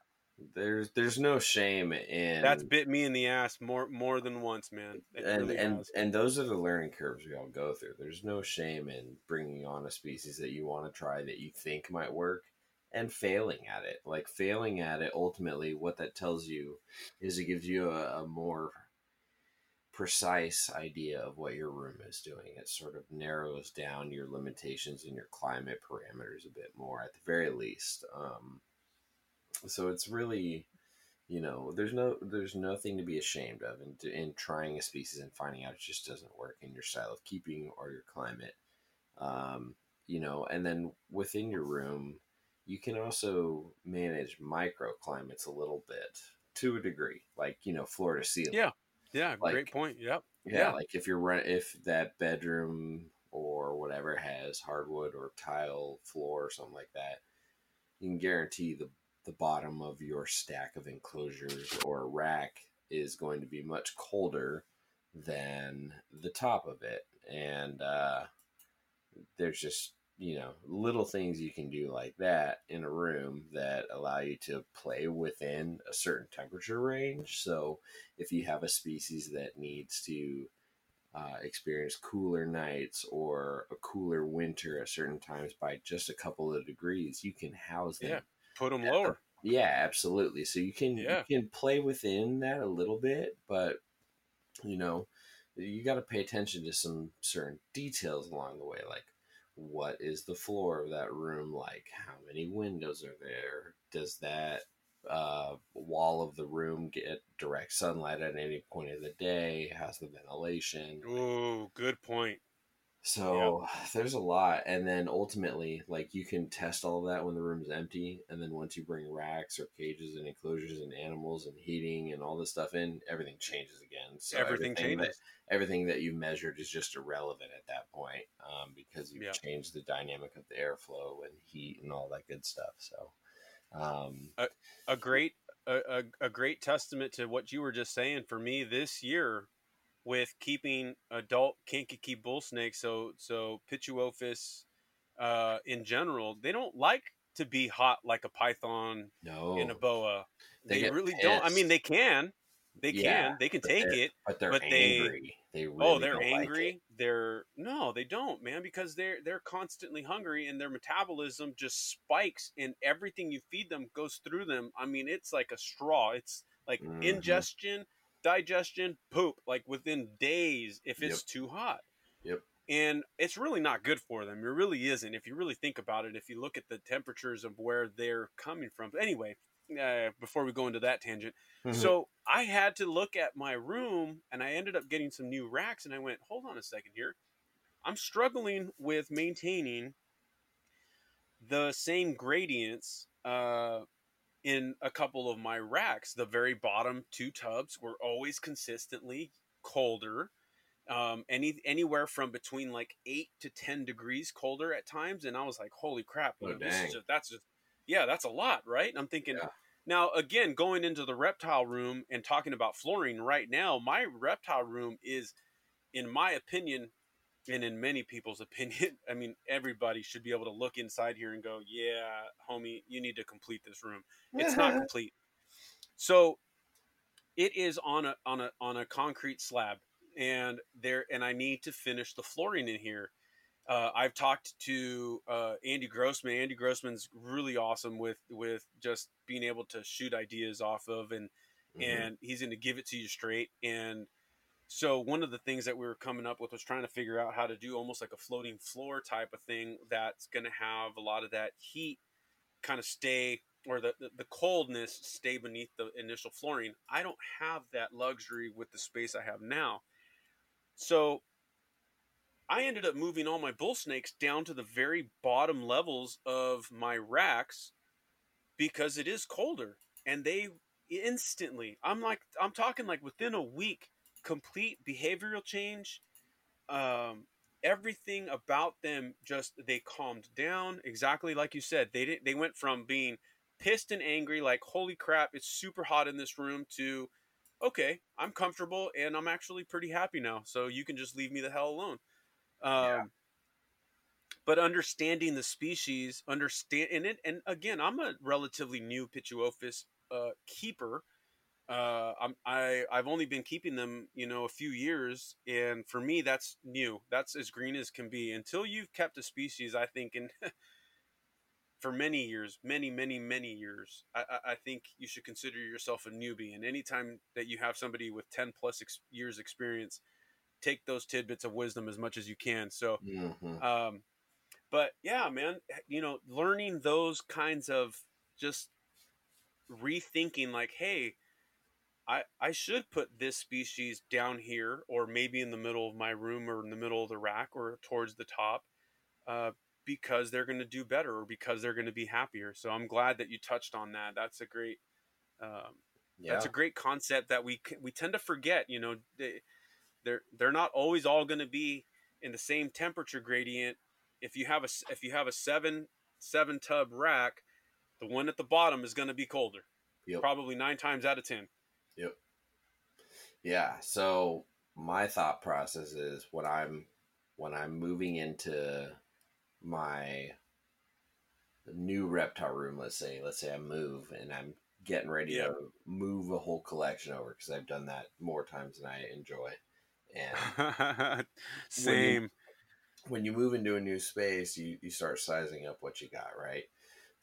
there's there's no shame in that's bit me in the ass more more than once, man. It and really and has. and those are the learning curves we all go through. There's no shame in bringing on a species that you want to try that you think might work and failing at it. Like failing at it, ultimately, what that tells you is it gives you a, a more precise idea of what your room is doing. It sort of narrows down your limitations and your climate parameters a bit more, at the very least. Um, so it's really you know there's no there's nothing to be ashamed of in, in trying a species and finding out it just doesn't work in your style of keeping or your climate um, you know and then within your room you can also manage microclimates a little bit to a degree like you know floor to ceiling Yeah. Yeah, like- great point. Yep. yeah, Yeah. like if you're run if that bedroom or whatever has hardwood or tile floor or something like that, you can guarantee the the bottom of your stack of enclosures or rack is going to be much colder than the top of it, and uh, there's just you know little things you can do like that in a room that allow you to play within a certain temperature range. So if you have a species that needs to uh, experience cooler nights or a cooler winter at certain times by just a couple of degrees, you can house them. Yeah. Put them lower. Yeah, absolutely. So you can Yeah. you can play within that a little bit, but you know, you got to pay attention to some certain details along the way, like what is the floor of that room like? How many windows are there? Does that uh, wall of the room get direct sunlight at any point of the day? How's the ventilation? Oh, good point. So (sighs) there's a lot, and then ultimately, like you can test all of that when the room's empty, and then once you bring racks or cages and enclosures and animals and heating and all this stuff in, everything changes again. So Everything that, changes. everything that you measured is just irrelevant at that point um, because you've Yeah. changed the dynamic of the airflow and heat and all that good stuff. So, um, a great a, a, a great testament to what you were just saying for me this year with keeping adult kankakee bull snakes so so pituophis uh, in general they don't like to be hot like a python no, and a boa. They they, really don't. I mean they can. They Yeah, can. They can take it but they're but they- angry. They, really oh they're don't like angry? it. they're no they don't man because they're they're constantly hungry and their metabolism just spikes and everything you feed them goes through them. I mean it's like a straw. It's like Mhm. ingestion digestion poop like within days if it's Yep. too hot Yep. and it's really not good for them it really isn't if you really think about it if you look at the temperatures of where they're coming from anyway uh, before we go into that tangent Mhm. so I had to look at my room and I ended up getting some new racks and I went, hold on a second here. I'm struggling with maintaining the same gradients uh, in a couple of my racks. The very bottom two tubs were always consistently colder. Um, any anywhere from between like eight to ten degrees colder at times, and I was like, "Holy crap! Oh, know, this is just, that's just yeah, that's a lot, right?" And I'm thinking, Yeah. now, again, going into the reptile room and talking about flooring right now, my reptile room is, in my opinion, and in many people's (laughs) opinion, I mean, everybody should be able to look inside here and go, yeah, homie, you need to complete this room. It's not (laughs) complete. So it is on a on a on a concrete slab and there and I need to finish the flooring in here. Uh, I've talked to uh, Andy Grossman. Andy Grossman's really awesome with with just being able to shoot ideas off of, and Mhm. and he's going to give it to you straight. And so one of the things that we were coming up with was trying to figure out how to do almost like a floating floor type of thing that's going to have a lot of that heat kind of stay or the, the, the coldness stay beneath the initial flooring. I don't have that luxury with the space I have now. So I ended up moving all my bull snakes down to the very bottom levels of my racks because it is colder and they instantly I'm like I'm talking like within a week complete behavioral change um everything about them just they calmed down. Exactly like you said they didn't they went from being pissed and angry like holy crap it's super hot in this room to okay i'm comfortable and i'm actually pretty happy now so you can just leave me the hell alone. Um Yeah. but understanding the species understand and it and again i'm a relatively new pituophis uh keeper uh i'm i i've only been keeping them you know a few years and for me that's new. That's as green as can be. Until you've kept a species i think in (laughs) for many years many many many years I, I i think you should consider yourself a newbie. And anytime that you have somebody with 10 plus ex- years experience take those tidbits of wisdom as much as you can. So Mhm. um, but yeah, man, you know, learning those kinds of just rethinking, like, hey, I I should put this species down here, or maybe in the middle of my room, or in the middle of the rack, or towards the top, uh, because they're going to do better, or because they're going to be happier. So I'm glad that you touched on that. That's a great. Um, Yeah. that's a great concept that we we tend to forget. You know, they, they're they're not always all going to be in the same temperature gradient. If you have a if you have a seven seven tub rack, the one at the bottom is going to be colder. Yep. Probably nine times out of ten. Yeah. So my thought process is when I'm when I'm moving into my new reptile room, let's say, let's say I move and I'm getting ready Yeah. to move a whole collection over because I've done that more times than I enjoy. And (laughs) Same. when you move into a new space, you, you start sizing up what you got, right?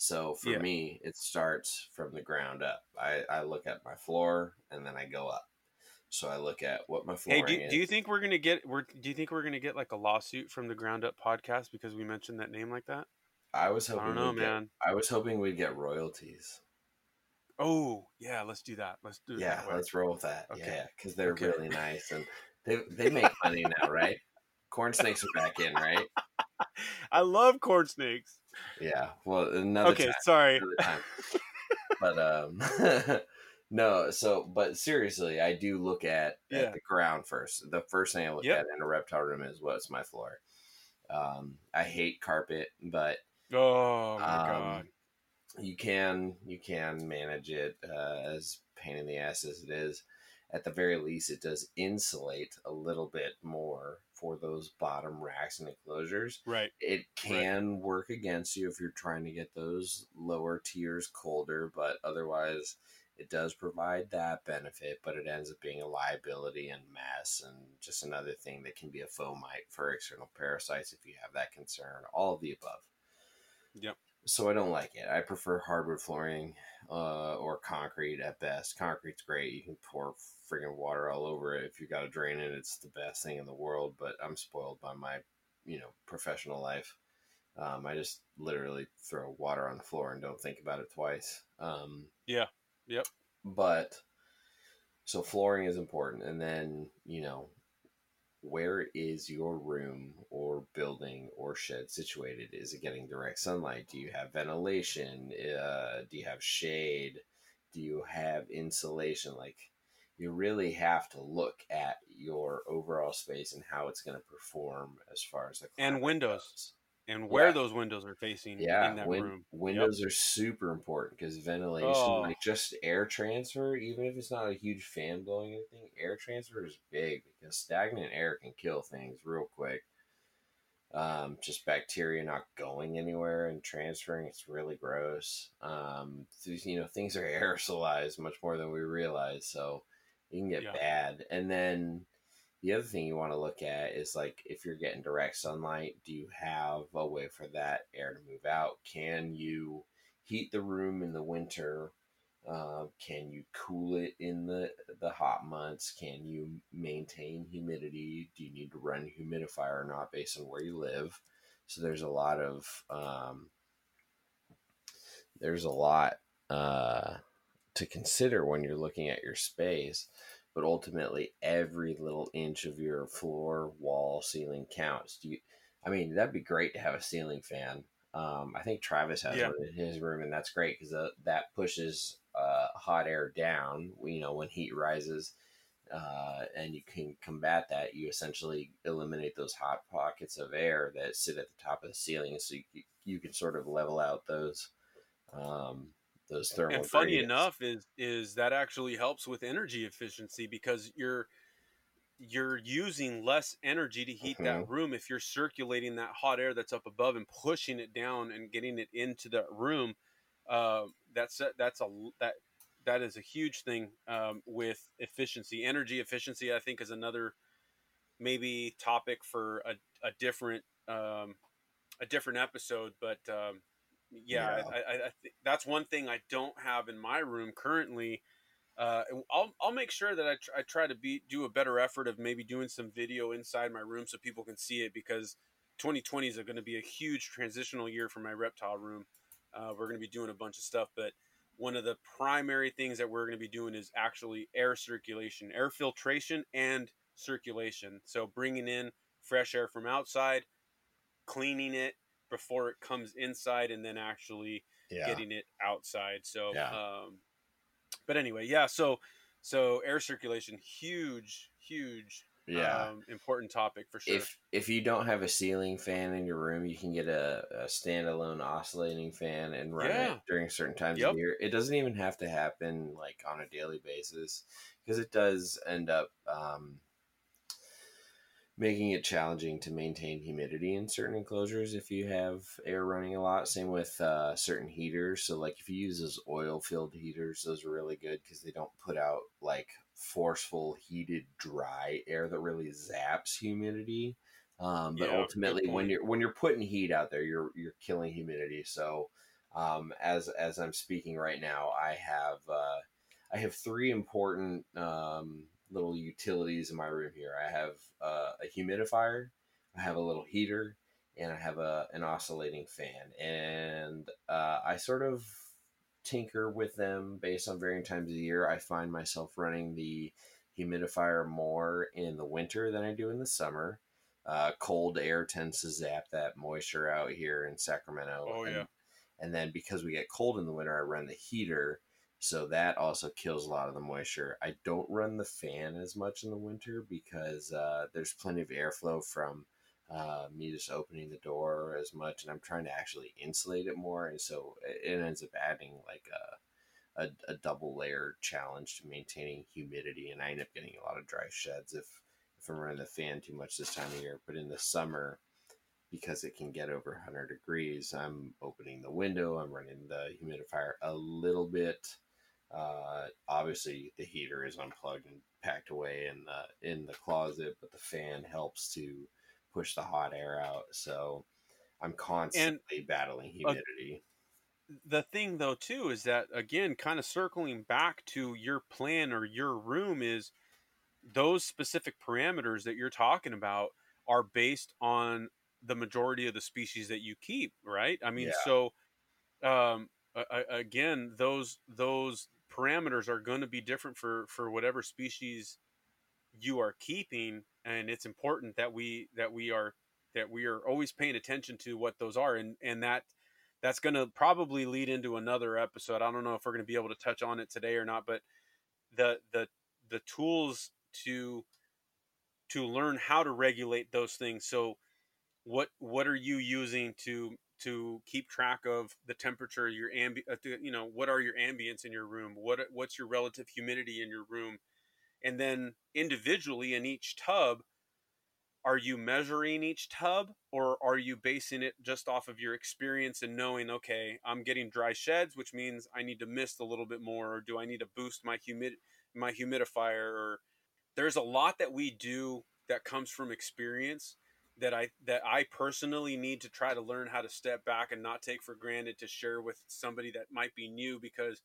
So for Yeah. me, it starts from the ground up. I, I look at my floor and then I go up. So I look at what my floor. Hey, do, do you think we're gonna get? We're, do you think we're gonna get like a lawsuit from the Ground Up podcast because we mentioned that name like that? I was hoping. I don't know, get- man. I was hoping we'd get royalties. Oh yeah, let's do that. Let's do. Yeah, that let's roll with that. Okay. Yeah, because they're Okay. really nice and they they make money now, (laughs) right? Corn snakes are back in, right? I love corn snakes. Yeah. Well, another okay, time. sorry. Another (laughs) but um, (laughs) no. So, but seriously, I do look at, Yeah. at the ground first. The first thing I look Yep. at in a reptile room is what's my floor. Um, I hate carpet, but Oh my Um, god. you can you can manage it uh, as pain in the ass as it is at the very least it does insulate a little bit more for those bottom racks and enclosures Right. it can work against you if you're trying to get those lower tiers colder but otherwise it does provide that benefit but it ends up being a liability and mess and just another thing that can be a fomite for external parasites if you have that concern all of the above Yep. So I don't like it. I prefer hardwood flooring uh, or concrete at best. Concrete's great. You can pour friggin' water all over it. If you've got to drain it, it's the best thing in the world. But I'm spoiled by my, you know, professional life. Um, I just literally throw water on the floor and don't think about it twice. Um, Yeah. Yep. But so flooring is important, and then you know where is your room or building or shed situated? Is it getting direct sunlight? Do you have ventilation? Uh, do you have shade? Do you have insulation? Like, you really have to look at your overall space and how it's going to perform as far as the And windows. goes. And where Yeah. those windows are facing Yeah, in that win- room. windows are super important because ventilation, Oh. like just air transfer, even if it's not a huge fan blowing anything, air transfer is big because stagnant air can kill things real quick. Um, just bacteria not going anywhere and transferring, it's really gross. Um, you know, things are (laughs) aerosolized much more than we realize, so it can get Yeah. bad. And then the other thing you want to look at is like if you're getting direct sunlight, do you have a way for that air to move out? Can you heat the room in the winter? Uh, can you cool it in the the hot months? Can you maintain humidity? Do you need to run a humidifier or not based on where you live? So there's a lot of um, there's a lot uh, to consider when you're looking at your space but ultimately every little inch of your floor, wall, ceiling counts. Do you? I mean, that'd be great to have a ceiling fan. Um, I think Travis has Yeah. one in his room, and that's great because uh, that pushes uh, hot air down. You know, when heat rises, uh, and you can combat that. You essentially eliminate those hot pockets of air that sit at the top of the ceiling, so you, you can sort of level out those um, those thermal. and funny gradients. enough is is that actually helps with energy efficiency because you're you're using less energy to heat that room if you're circulating that hot air that's up above and pushing it down and getting it into that room uh, that's a, that's a that that is a huge thing um, with efficiency energy efficiency i think is another maybe topic for a, a different um, a different episode but um, yeah, Yeah. I, I, I think that's one thing I don't have in my room currently. Uh, I'll I'll make sure that I, tr- I try to be do a better effort of maybe doing some video inside my room so people can see it because 2020 is going to be a huge transitional year for my reptile room. Uh, we're going to be doing a bunch of stuff, but one of the primary things that we're going to be doing is actually air circulation, air filtration, and circulation. So bringing in fresh air from outside, cleaning it before it comes inside, and then actually yeah. getting it outside. So, Yeah. um, but anyway, yeah. So, so air circulation, huge, huge, yeah. um, important topic for sure. if if you don't have a ceiling fan in your room, you can get a, a standalone oscillating fan and run Yeah. it during certain times Yep. of year. It doesn't even have to happen like on a daily basis because it does end up um, making it challenging to maintain humidity in certain enclosures if you have air running a lot. Same with uh, certain heaters. So like if you use those oil filled heaters, those are really good because they don't put out like forceful heated dry air that really zaps humidity. Um, but Yeah, ultimately, when you're when you're putting heat out there, you're you're killing humidity. So um, as as I'm speaking right now, I have uh, I have three important um, little utilities in my room here. I have uh, a humidifier, I have a little heater, and I have a an oscillating fan. And uh, I sort of tinker with them based on varying times of the year. I find myself running the humidifier more in the winter than I do in the summer. Uh, cold air tends to zap that moisture out here in Sacramento. Oh and, yeah. And then because we get cold in the winter, I run the heater. So that also kills a lot of the moisture. I don't run the fan as much in the winter because uh, there's plenty of airflow from uh, me just opening the door as much, and I'm trying to actually insulate it more, and so it ends up adding like a, a, a double layer challenge to maintaining humidity, and I end up getting a lot of dry sheds if if I'm running the fan too much this time of year. But in the summer, because it can get over 100 degrees, I'm opening the window, I'm running the humidifier a little bit. Uh, obviously, the heater is unplugged and packed away in the in the closet, but the fan helps to push the hot air out. So I'm constantly and, battling humidity. Uh, the thing though too is that again kind of circling back to your plan or your room is those specific parameters that you're talking about are based on the majority of the species that you keep right i mean yeah. so um, again those those parameters are going to be different for for whatever species you are keeping and it's important that we that we are that we are always paying attention to what those are and and that that's going to probably lead into another episode. I don't know if we're going to be able to touch on it today or not but the the the tools to to learn how to regulate those things. So what what are you using to to keep track of the temperature your ambi uh, you know what are your ambience in your room? What what's your relative humidity in your room? And then individually in each tub are you measuring each tub or are you basing it just off of your experience and knowing okay i'm getting dry sheds which means i need to mist a little bit more or do i need to boost my humid my humidifier or there's a lot that we do that comes from experience that i that i personally need to try to learn how to step back and not take for granted to share with somebody that might be new because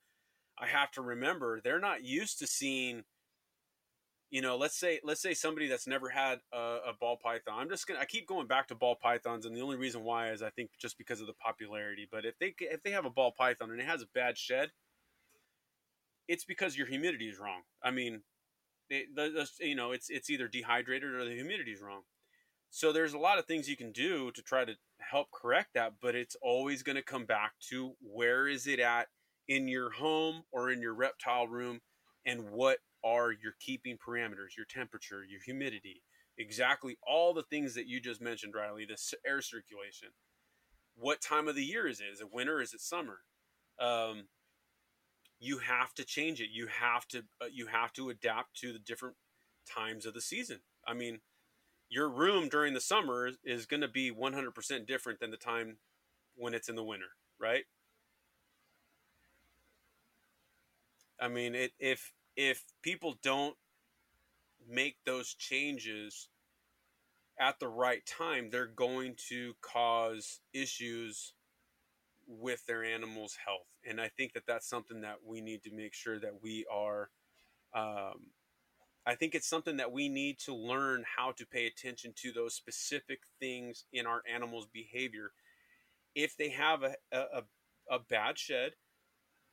i have to remember they're not used to seeing you know, let's say let's say somebody that's never had a, a, ball python. I'm just gonna I keep going back to ball pythons, and the only reason why is I think just because of the popularity. But if they if they have a ball python and it has a bad shed, it's because your humidity is wrong. I mean, it, the, the, you know, it's it's either dehydrated or the humidity is wrong. So there's a lot of things you can do to try to help correct that, but it's always going to come back to where is it at in your home or in your reptile room, and what are your keeping parameters, your temperature, your humidity, exactly all the things that you just mentioned, Riley, the air circulation. What time of the year is it? Is it winter? Is it summer? Um, you have to change it. You have to uh, you have to adapt to the different times of the season. I mean, your room during the summer is, going to be 100% different than the time when it's in the winter, right? I mean, it, if if people don't make those changes at the right time, they're going to cause issues with their animal's health. And I think that that's something that we need to make sure that we are. Um, I think it's something that we need to learn how to pay attention to those specific things in our animal's behavior. If they have a, a, a bad shed,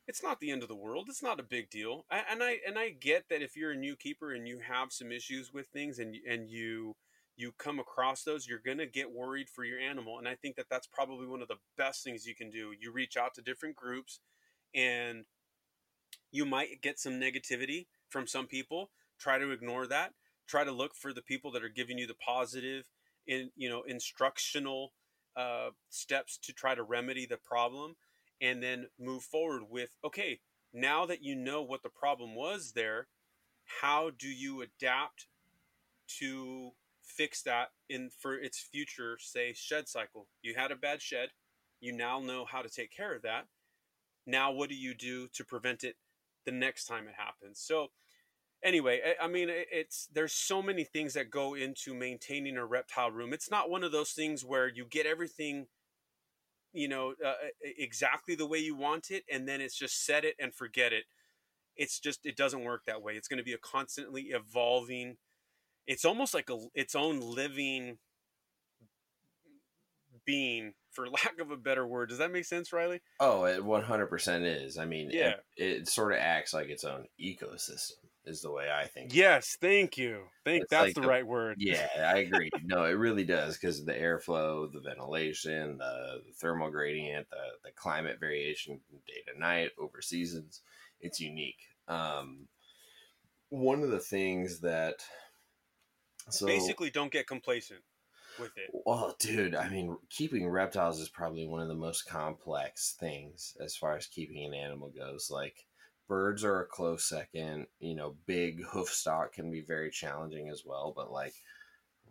it's not the end of the world. It's not a big deal. And I and I get that if you're a new keeper and you have some issues with things and and you you come across those, you're going to get worried for your animal. And I think that that's probably one of the best things you can do. You reach out to different groups and you might get some negativity from some people. Try to ignore that. Try to look for the people that are giving you the positive in, you know, instructional uh, steps to try to remedy the problem and then move forward with okay, now that you know what the problem was there, how do you adapt to fix that in for its future say shed cycle? You had a bad shed. You now know how to take care of that. Now what do you do to prevent it the next time it happens? So anyway i, mean it's there's so many things that go into maintaining a reptile room it's not one of those things where you get everything you know uh, exactly the way you want it and then it's just set it and forget it it's just it doesn't work that way. It's going to be a constantly evolving. It's almost like a its own living being, for (laughs) lack of a better word. Does that make sense, Riley? Oh, it one hundred percent is. I mean, Yeah. it, it sort of acts like its own ecosystem. Is the way I think. Yes, thank you. Think It's that's like the the- right word. Yeah, I (laughs) agree. no, it really does because of the airflow, the ventilation, the, the thermal gradient, the, the climate variation from day to night over seasons. It's unique. Um, one of the things that so Basically, don't get complacent with it. well, dude, I mean, keeping reptiles is probably one of the most complex things as far as keeping an animal goes. Like birds are a close second. You know, big hoof stock can be very challenging as well. But like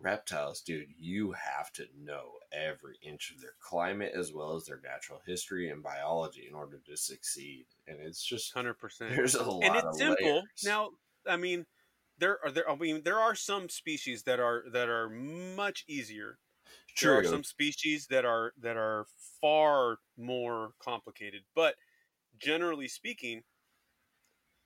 reptiles, dude, you have to know every inch of their climate as well as their natural history and biology in order to succeed. And it's just Hundred percent. there's a lot and it's of simple. layers. Now, I mean, there are there. I mean, there are some species that are that are much easier. True. There are some species that are that are far more complicated, but generally speaking,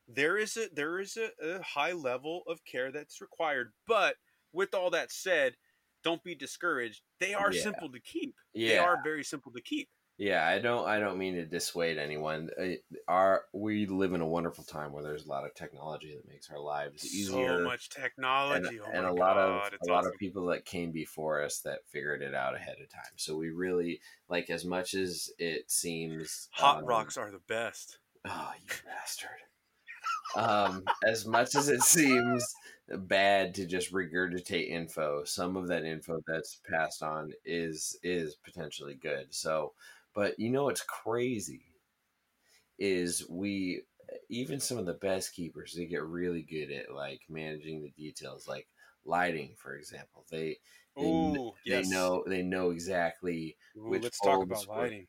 there is a there is a, a high level of care that's required. But with all that said, don't be discouraged. They are Yeah. simple to keep. yeah. They are very simple to keep. Yeah, I don't. I don't mean to dissuade anyone. Uh, Our we live in a wonderful time where there's a lot of technology that makes our lives easier, So much and, technology. oh and a lot of a lot of people that came before us that figured it out ahead of time. So we really like as much as it seems Hot um, rocks are the best. Oh, you bastard! Um, as much as it seems bad to just regurgitate info, some of that info that's passed on is is potentially good. So, but you know what's crazy is we even some of the best keepers they get really good at like managing the details, like lighting, for example. They they, Ooh, yes. they know they know exactly Ooh, which let's talk about lighting.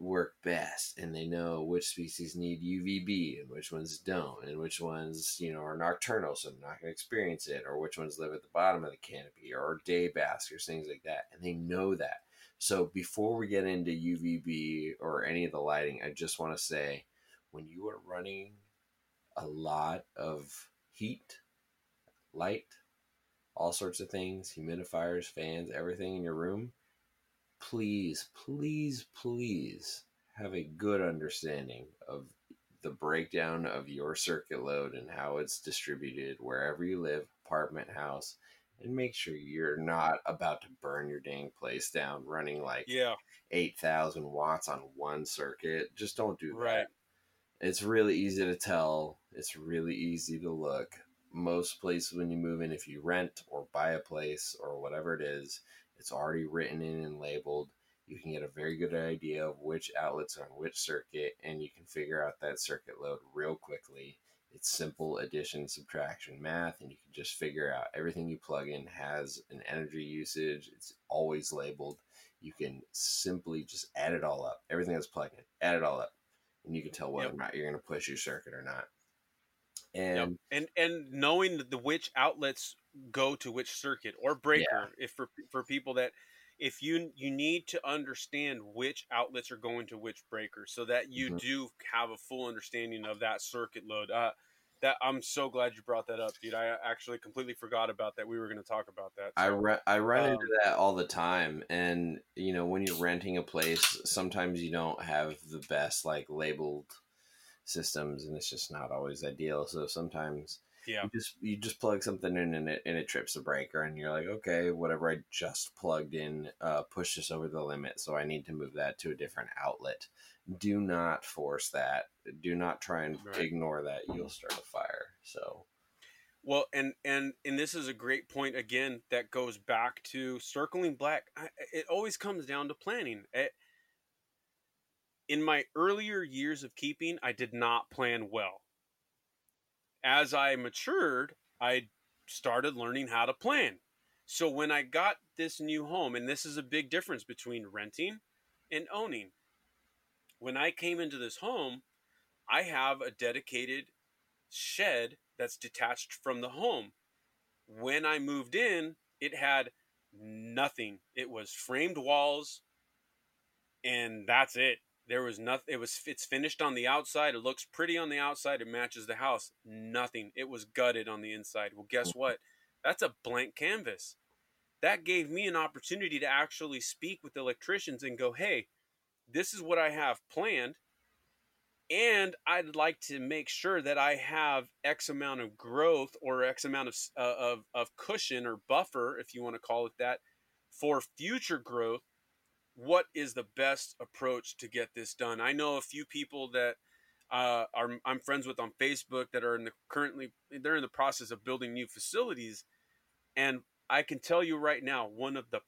Work best and they know which species need UVB and which ones don't and which ones you know are nocturnal so they're not going to experience it or which ones live at the bottom of the canopy or day baskers things like that and they know that. So before we get into UVB or any of the lighting I just want to say when you are running a lot of heat light all sorts of things humidifiers fans everything in your room please, please, please have a good understanding of the breakdown of your circuit load and how it's distributed wherever you live, apartment, house, and make sure you're not about to burn your dang place down running like Yeah, 8,000 watts on one circuit. Just don't do that. right. It's really easy to tell. It's really easy to look. Most places, when you move in, if you rent or buy a place or whatever it is, it's already written in and labeled. You can get a very good idea of which outlets are on which circuit, and you can figure out that circuit load real quickly. It's simple addition, subtraction, math, and you can just figure out everything you plug in has an energy usage. It's always labeled. You can simply just add it all up. Everything that's plugged in, add it all up and you can tell whether Yep. or not you're going to push your circuit or not. Yep. And And and knowing the which outlets go to which circuit or breaker, if for for people that if you you need to understand which outlets are going to which breaker, so that you Mhm. do have a full understanding of that circuit load. Uh, that I'm so glad you brought that up, dude. I actually completely forgot about that. We were going to talk about that. I So, re- I run into um, that all the time. And you know, when you're renting a place, sometimes you don't have the best like labeled systems, and it's just not always ideal. So sometimes yeah, you just you just plug something in and it and it trips the breaker, and you're like, okay, whatever I just plugged in uh, pushed us over the limit, so I need to move that to a different outlet. Do not force that. Do not try and Right. ignore that. You'll start a fire. So Well, and and and this is a great point again that goes back to circling black. I, it always comes down to planning. It- in my earlier years of keeping, I did not plan well. As I matured, I started learning how to plan. So when I got this new home, and this is a big difference between renting and owning. When I came into this home, I have a dedicated shed that's detached from the home. When I moved in, it had nothing. It was framed walls, and that's it. There was nothing. It was it's finished on the outside. It looks pretty on the outside. It matches the house. Nothing. It was gutted on the inside. Well, guess Mm-hmm. what? That's a blank canvas. That gave me an opportunity to actually speak with electricians and go, "Hey, this is what I have planned, and I'd like to make sure that I have X amount of growth or X amount of uh, of of cushion or buffer, if you want to call it that, for future growth." What is the best approach to get this done? I know a few people that uh, are I'm friends with on Facebook that are in the currently they're in the process of building new facilities, and I can tell you right now one of the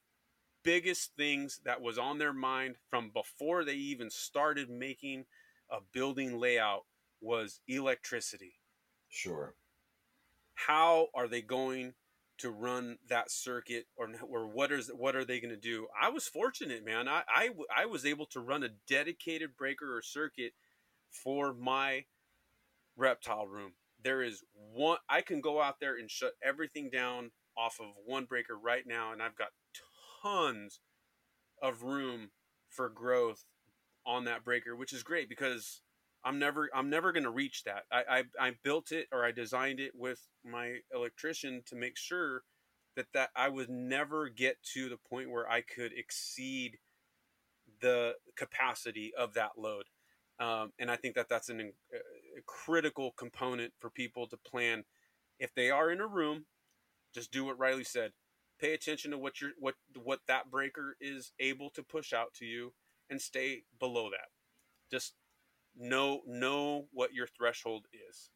biggest things that was on their mind from before they even started making a building layout was electricity. Sure. How are they going to run that circuit or, or what is what are they going to do? I was fortunate man. I, I i was able to run a dedicated breaker or circuit for my reptile room. There is one i can go out there and shut everything down off of one breaker right now and i've got tons of room for growth on that breaker which is great because I'm never I'm never going to reach that. I, I I built it or I designed it with my electrician to make sure that that I would never get to the point where I could exceed the capacity of that load. Um, and I think that that's an, a critical component for people to plan. If they are in a room, just do what Riley said. Pay attention to what your what what that breaker is able to push out to you, and stay below that. Just know know what your threshold is.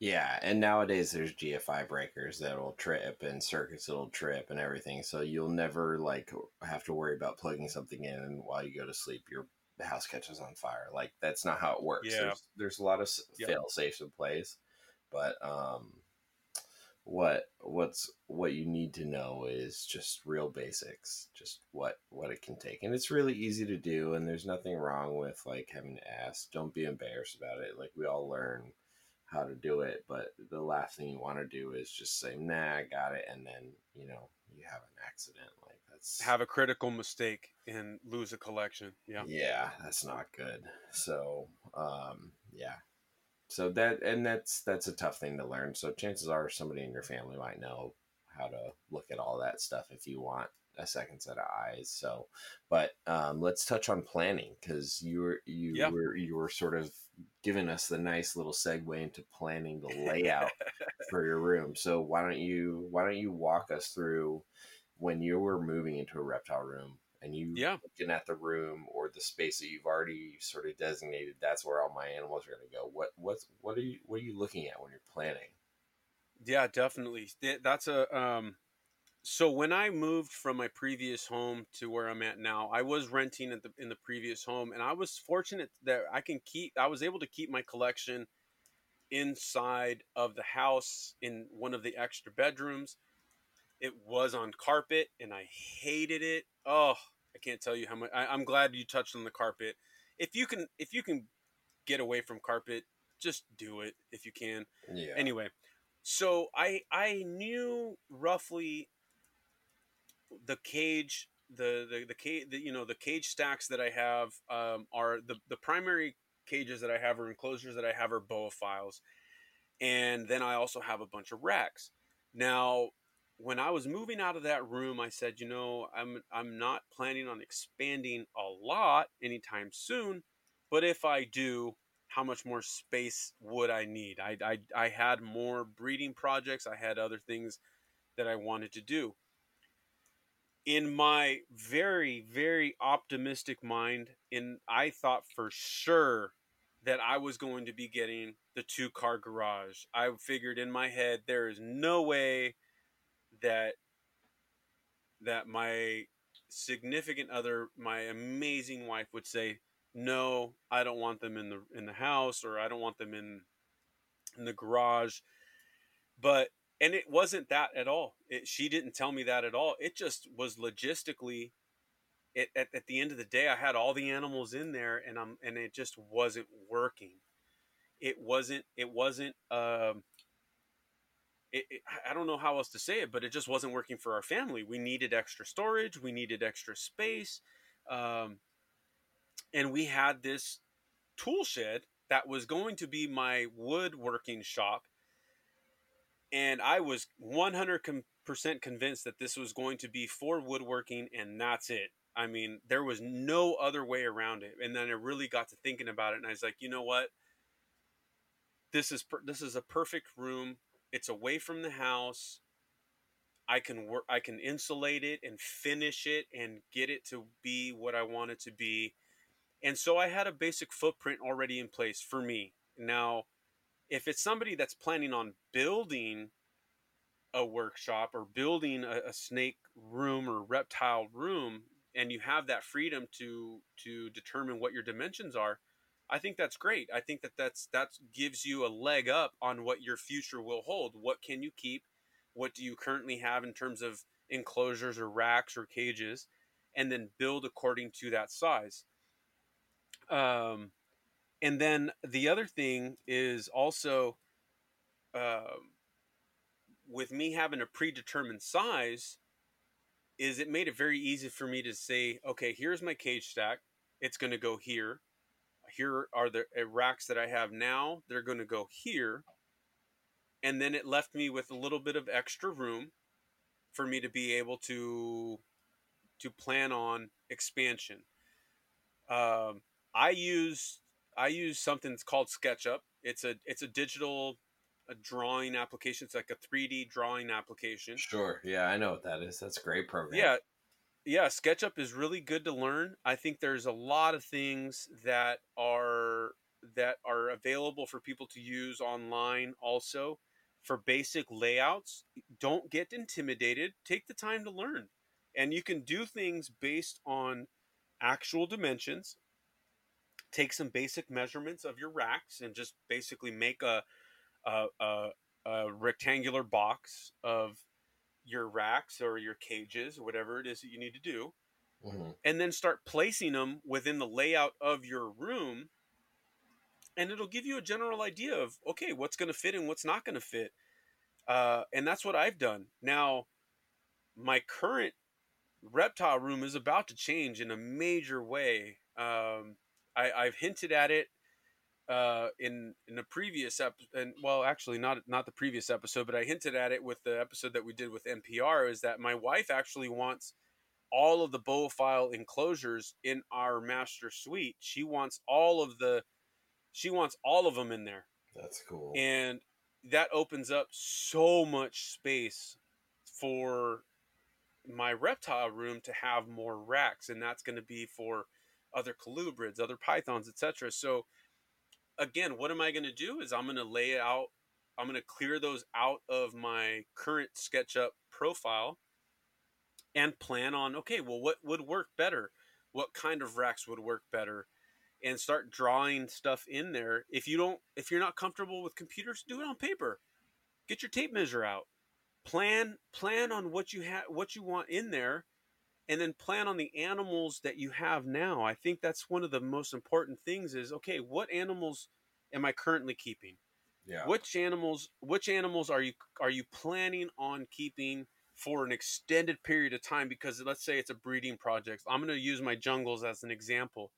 Yeah, and nowadays there's GFI breakers that'll trip and circuits that'll trip and everything, so you'll never like have to worry about plugging something in and while you go to sleep your house catches on fire. Like that's not how it works. Yeah. There's, there's a lot of fail safes in place, but um, what what's what you need to know is just real basics, just what what it can take, and it's really easy to do, and there's nothing wrong with like having to ask. Don't be embarrassed about it. Like we all learn how to do it, but the last thing you want to do is just say, "Nah, I got it," and then you know you have an accident. Like that's Have a critical mistake and lose a collection. Yeah. yeah, that's not good. So, um, yeah. So that and that's that's a tough thing to learn. So chances are somebody in your family might know how to look at all that stuff if you want a second set of eyes. So, but um, let's touch on planning because you were you Yeah. were you were sort of giving us the nice little segue into planning the layout (laughs) for your room. So why don't you why don't you walk us through when you were moving into a reptile room and you Yeah. looking at the room or the space that you've already sort of designated that's where all my animals are going to go. What what's what are you what are you looking at when you're planning? Yeah, definitely. That's a um so when I moved from my previous home to where I'm at now, I was renting at the in the previous home and I was fortunate that I can keep I was able to keep my collection inside of the house in one of the extra bedrooms. It was on carpet and I hated it. Oh, I can't tell you how much I, I'm glad you touched on the carpet. If you can if you can get away from carpet, just do it if you can Yeah. anyway so i i knew roughly the cage the the, the cage the, you know the cage stacks that i have um, are the the primary cages that i have or enclosures that i have are Boaphiles and then i also have a bunch of racks now when i was moving out of that room i said you know i'm i'm not planning on expanding a lot anytime soon but if i do how much more space would I need? I, I, I had more breeding projects. I had other things that I wanted to do. In my very, very optimistic mind, in I thought for sure that I was going to be getting the two car garage. I figured in my head there is no way that that my significant other, my amazing wife would say, no, I don't want them in the in the house or I don't want them in in the garage. But and it wasn't that at all. It, she didn't tell me that at all. It just was logistically. It, at, at the end of the day, I had all the animals in there, and I'm and it just wasn't working. It wasn't. It wasn't. Um, it, it, I don't know how else to say it, but it just wasn't working for our family. We needed extra storage. We needed extra space. Um, and we had this tool shed that was going to be my woodworking shop and i was 100% convinced that this was going to be for woodworking and that's it i mean there was no other way around it and then i really got to thinking about it and i was like you know what this is per- this is a perfect room it's away from the house I can work I can insulate it and finish it and get it to be what I want it to be. And so I had a basic footprint already in place for me. Now, if it's somebody that's planning on building a workshop or building a, a snake room or reptile room and you have that freedom to to determine what your dimensions are, I think that's great. I think that that's that gives you a leg up on what your future will hold. What can you keep? What do you currently have in terms of enclosures or racks or cages? And then build according to that size. Um, and then the other thing is also um, with me having a predetermined size is it made it very easy for me to say okay here's my cage stack it's going to go here here are the uh, racks that I have now. They're going to go here. And then it left me with a little bit of extra room for me to be able to to plan on expansion. Um, I use I use something that's called SketchUp. It's a it's a digital a drawing application. It's like a 3D drawing application. Sure. Yeah, I know what that is. That's a great program. Yeah, yeah, SketchUp is really good to learn. I think there's a lot of things that are that are available for people to use online also for basic layouts. Don't get intimidated. Take the time to learn. And you can do things based on actual dimensions. Take some basic measurements of your racks and just basically make a a, a, a rectangular box of your racks or your cages, whatever it is that you need to do, mm-hmm. and then start placing them within the layout of your room. And it'll give you a general idea of okay, what's going to fit and what's not going to fit. Uh, and that's what I've done. Now, my current reptile room is about to change in a major way. Um, I, I've hinted at it uh, in in the previous episode, and well, actually not not the previous episode, but I hinted at it with the episode that we did with NPR. Is that my wife actually wants all of the file enclosures in our master suite. She wants all of the, she wants all of them in there. That's cool. And that opens up so much space for my reptile room to have more racks, and that's going to be for other colubrids, other pythons, etc. So again, what am I going to do? Is I'm going to lay out, I'm going to clear those out of my current SketchUp profile and plan on, okay, well, what would work better? What kind of racks would work better? And start drawing stuff in there. If you don't, if you're not comfortable with computers, do it on paper. Get your tape measure out. Plan, plan on what you have, what you want in there, and then plan on the animals that you have now. I think that's one of the most important things is okay, what animals am I currently keeping? Yeah. Which animals which animals are you are you planning on keeping for an extended period of time because let's say it's a breeding project. I'm going to use my jungles as an example.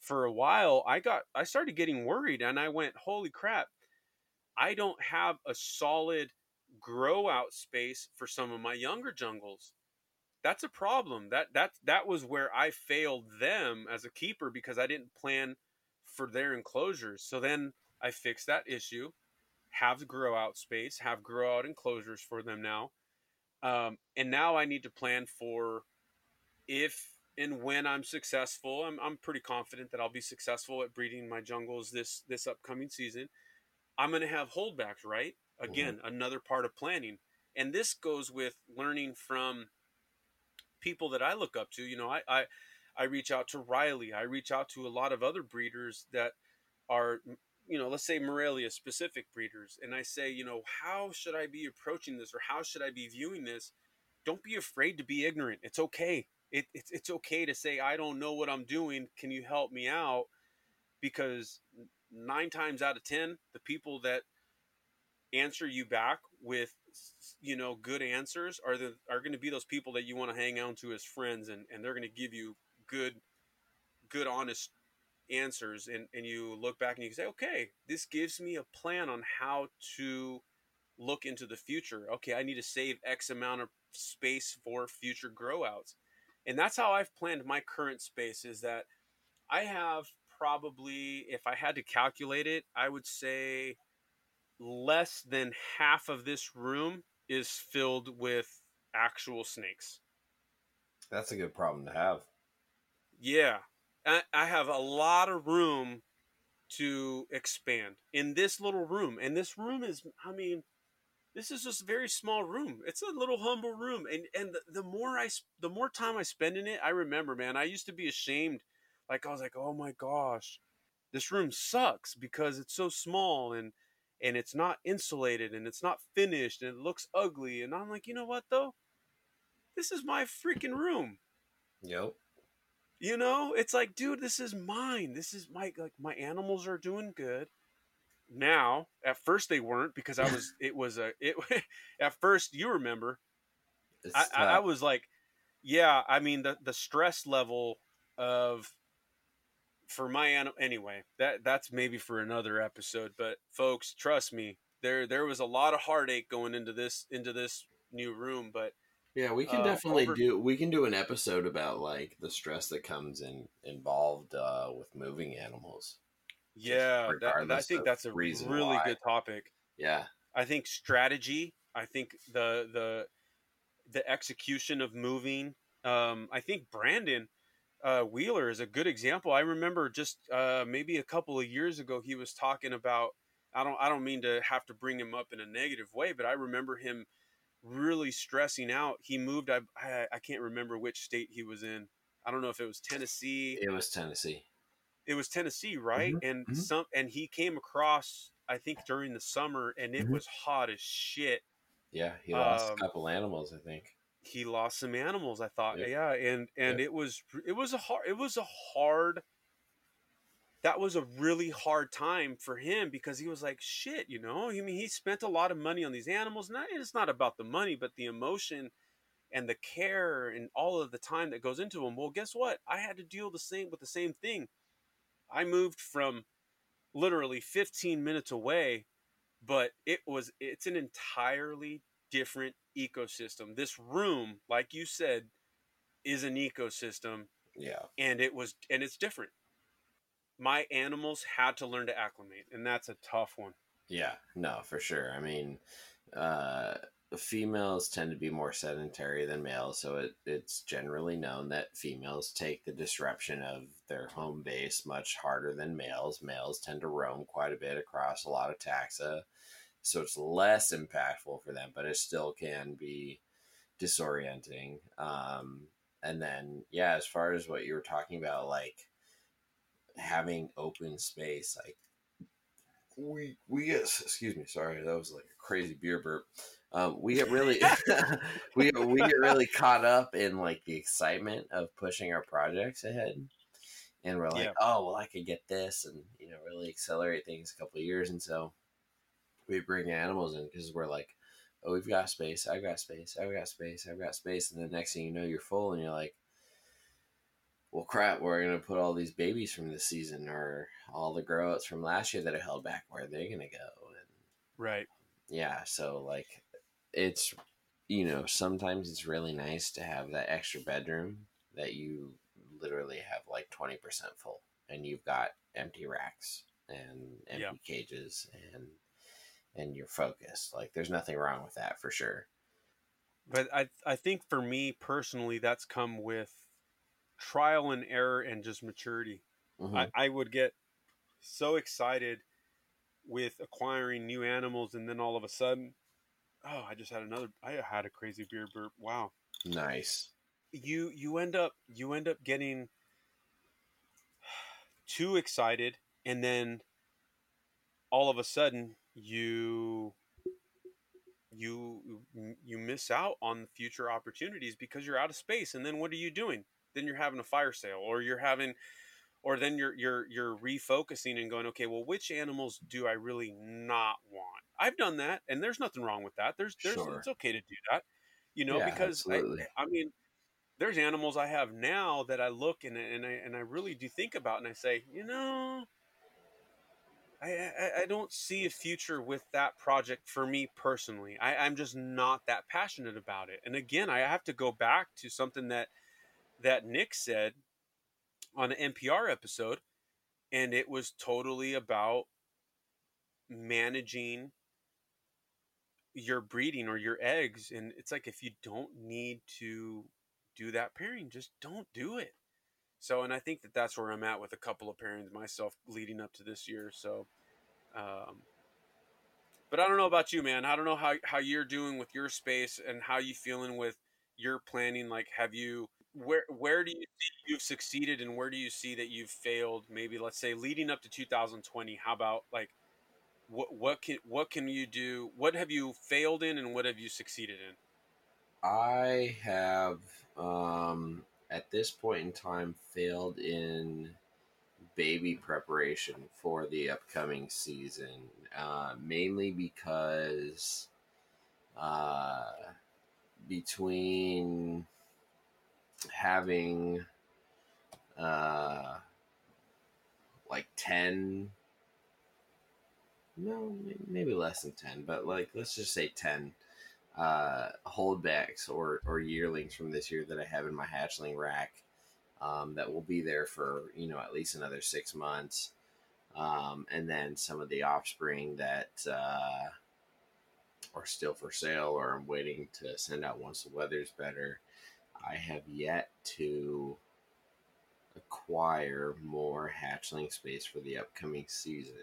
For a while, I got I started getting worried and I went, "Holy crap. I don't have a solid grow out space for some of my younger jungles." That's a problem. That that that was where I failed them as a keeper because I didn't plan for their enclosures. So then I fixed that issue, have grow out space, have grow out enclosures for them now. Um, and now I need to plan for if and when I'm successful. I'm, I'm pretty confident that I'll be successful at breeding my jungles this this upcoming season. I'm going to have holdbacks, right? Again, mm-hmm. another part of planning. And this goes with learning from people that I look up to. You know, I, I I reach out to Riley. I reach out to a lot of other breeders that are, you know, let's say Morelia specific breeders, and I say, you know, how should I be approaching this, or how should I be viewing this? Don't be afraid to be ignorant. It's okay. It, it's it's okay to say I don't know what I'm doing. Can you help me out? Because nine times out of ten, the people that answer you back with you know good answers are the are going to be those people that you want to hang on to as friends and and they're going to give you good good honest answers and, and you look back and you say okay this gives me a plan on how to look into the future. Okay i need to save x amount of space for future grow outs and that's how i've planned my current space is that i have probably if i had to calculate it i would say less than half of this room is filled with actual snakes That's a good problem to have. yeah, I, I have a lot of room to expand in this little room, and this room is, I mean, this is just a very small room. It's a little humble room, and and the, the more I the more time I spend in it, I remember, man, I used to be ashamed, like I was like, oh my gosh, this room sucks because it's so small and and it's not insulated and it's not finished and it looks ugly, and I'm like, you know what though, this is my freaking room. Yep. You know, it's like, dude, this is mine. This is my like my animals are doing good. Now, at first they weren't because I was it was a it (laughs) at first you remember I, I, I was like, yeah, I mean the the stress level of for my animal anyway, that that's maybe for another episode, but folks, trust me, there there was a lot of heartache going into this into this new room, but Yeah, we can Uh, definitely over- do. We can do an episode about like the stress that comes in involved uh, with moving animals. yeah, that, I think that's a really why. good topic. Yeah, I think strategy. I think the the the execution of moving. Um, I think Brandon uh, Wheeler is a good example. I remember just uh, maybe a couple of years ago he was talking about. I don't I don't mean to have to bring him up in a negative way, but I remember him really stressing out. He moved. I I, I can't remember which state he was in. I don't know if it was Tennessee it was Tennessee. it was Tennessee, right? and mhm. some and he came across I think during the summer and it Mhm. was hot as shit. Yeah, he lost Um, a couple animals. I think. He lost some animals, I thought. Yep. Yeah, and and it was it was a hard it was a hard that was a really hard time for him because he was like shit, you know? I mean, he spent a lot of money on these animals. Not it's not about the money, but the emotion and the care and all of the time that goes into them. Well, guess what? I had to deal the same with the same thing. I moved from literally 15 minutes away, but it was it's an entirely different ecosystem. This room, like you said, is an ecosystem Yeah, and it was and it's different. My animals had to learn to acclimate, and that's a tough one. yeah, no, for sure. I mean, uh, females tend to be more sedentary than males, so it, it's generally known that females take the disruption of their home base much harder than males. Males tend to roam quite a bit across a lot of taxa, so it's less impactful for them, but it still can be disorienting. Um, and then, yeah, as far as what you were talking about, like having open space, like we we get excuse me, sorry, that was like a crazy beer burp. Um, we get really (laughs) (laughs) we we get really caught up in like the excitement of pushing our projects ahead, and we're like, Yeah. oh well, I could get this, and you know, really accelerate things a couple of years, and so we bring animals in because we're like, oh, we've got space, I've got space, I've got space, I've got space, and the next thing you know, you're full, and you're like. Well, crap! We're gonna put all these babies from this season, or all the grow outs from last year that are held back. Where are they gonna go? And Right. yeah so like it's you know sometimes it's really nice to have that extra bedroom that you literally have like 20% full and you've got empty racks and empty Yeah. cages and and you're focused like there's nothing wrong with that for sure But I I think for me personally, that's come with trial and error and just maturity. Mhm. I, I would get so excited with acquiring new animals, and then all of a sudden, oh, I just had another. I had a crazy beer burp. Wow. nice you you end up you end up getting (sighs) too excited and then all of a sudden you you you miss out on future opportunities because you're out of space and then what are you doing then you're having a fire sale or you're having or then you're you're you're refocusing and going okay well which animals do i really not want i've done that and there's nothing wrong with that there's there's Sure. it's okay to do that you know Yeah, because I. I mean there's animals I have now that I look and and I and I really do think about and I say, you know, I, I, I don't see a future with that project for me personally. I, I'm just not that passionate about it. And again, I have to go back to something that that Nick said on an NPR episode, and it was totally about managing your breeding or your eggs. And it's like if you don't need to do that pairing, just don't do it. So, and I think that that's where I'm at with a couple of pairings myself leading up to this year. So, um, but I don't know about you, man. I don't know how, how you're doing with your space and how you feeling with your planning. Like, have you, where, where do you see you've succeeded and where do you see that you've failed? Maybe let's say leading up to 2020, how about like, what, what can, what can you do? What have you failed in and what have you succeeded in? I have um, at this point in time failed in baby preparation for the upcoming season, uh, mainly because uh, between having uh, like 10 no maybe less than 10 but like let's just say 10 uh, holdbacks or, or yearlings from this year that I have in my hatchling rack um, that will be there for you know at least another six months, um, and then some of the offspring that uh, are still for sale or I'm waiting to send out once the weather's better. I have yet to acquire more hatchling space for the upcoming season.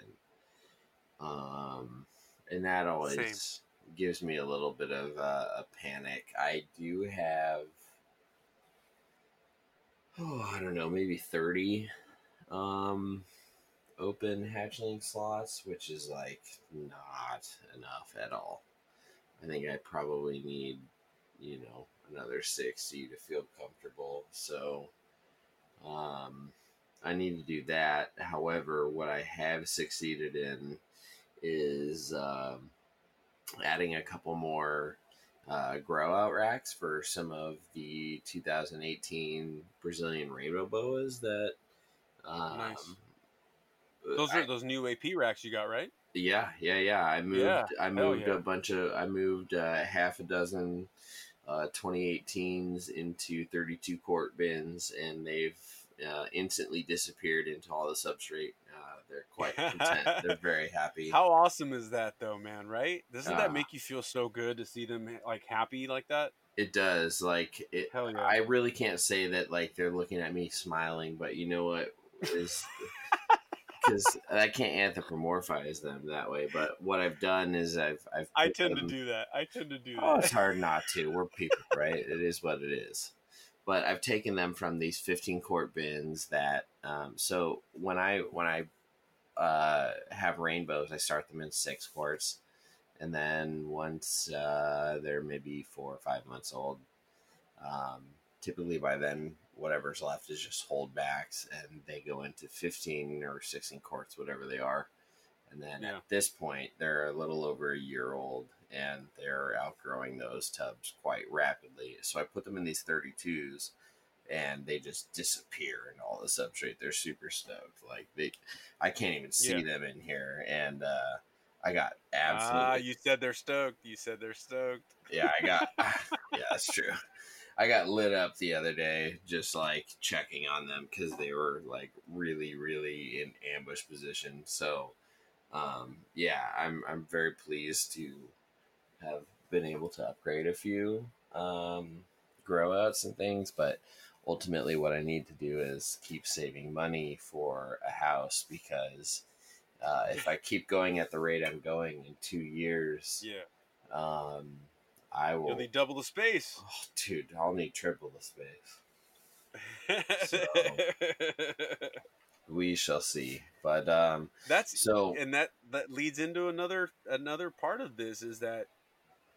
Um, and that always Same gives me a little bit of a panic. I do have, oh, I don't know, maybe 30 um, open hatchling slots, which is like not enough at all. I think I probably need, you know, another 60 to feel comfortable. So, um, I need to do that. However, what I have succeeded in is um, adding a couple more uh, grow out racks for some of the 2018 Brazilian rainbow boas that. Um, nice. Those are I, those new AP racks you got, right? Yeah, yeah, yeah. I moved. Yeah, I moved yeah. a bunch of. I moved uh, half a dozen uh, 2018s into 32 quart bins, and they've uh, instantly disappeared into all the substrate they're quite content. (laughs) They're very happy. How awesome is that, though, man? Right? Doesn't uh, that make you feel so good to see them like happy like that? It does. Like it. Hell Yeah. I really can't say that like they're looking at me smiling, but you know what is. (laughs) because I can't anthropomorphize them that way. But what I've done is I've I've I tend them, to do that. I tend to do oh, that. it's hard not to. We're (laughs) people, right? it is what it is. But I've taken them from these 15 quart bins that. Um, so when I when I uh, have rainbows, I start them in six quarts, and then once uh, they're maybe four or five months old, um, typically by then whatever's left is just holdbacks, and they go into fifteen or sixteen quarts, whatever they are. And then yeah. at this point, they're a little over a year old, and they're outgrowing those tubs quite rapidly. So I put them in these 32s and they just disappear in all the substrate. They're super stoked. Like they, I can't even see yeah. them in here, and uh, I got absolutely. Ah, you said they're stoked. You said they're stoked. Yeah, I got. (laughs) (laughs) yeah, that's true. I got lit up the other day just like checking on them because they were like really, really in ambush position. So, um, yeah, I'm I'm very pleased to have been able to upgrade a few um, grow outs and things, but ultimately what I need to do is keep saving money for a house because uh, if I keep going at the rate I'm going in two years, yeah, um, I will. You'll need double the space, oh, dude. I'll need triple the space. (laughs) so, we shall see. But um, that's so, and that that leads into another another part of this is that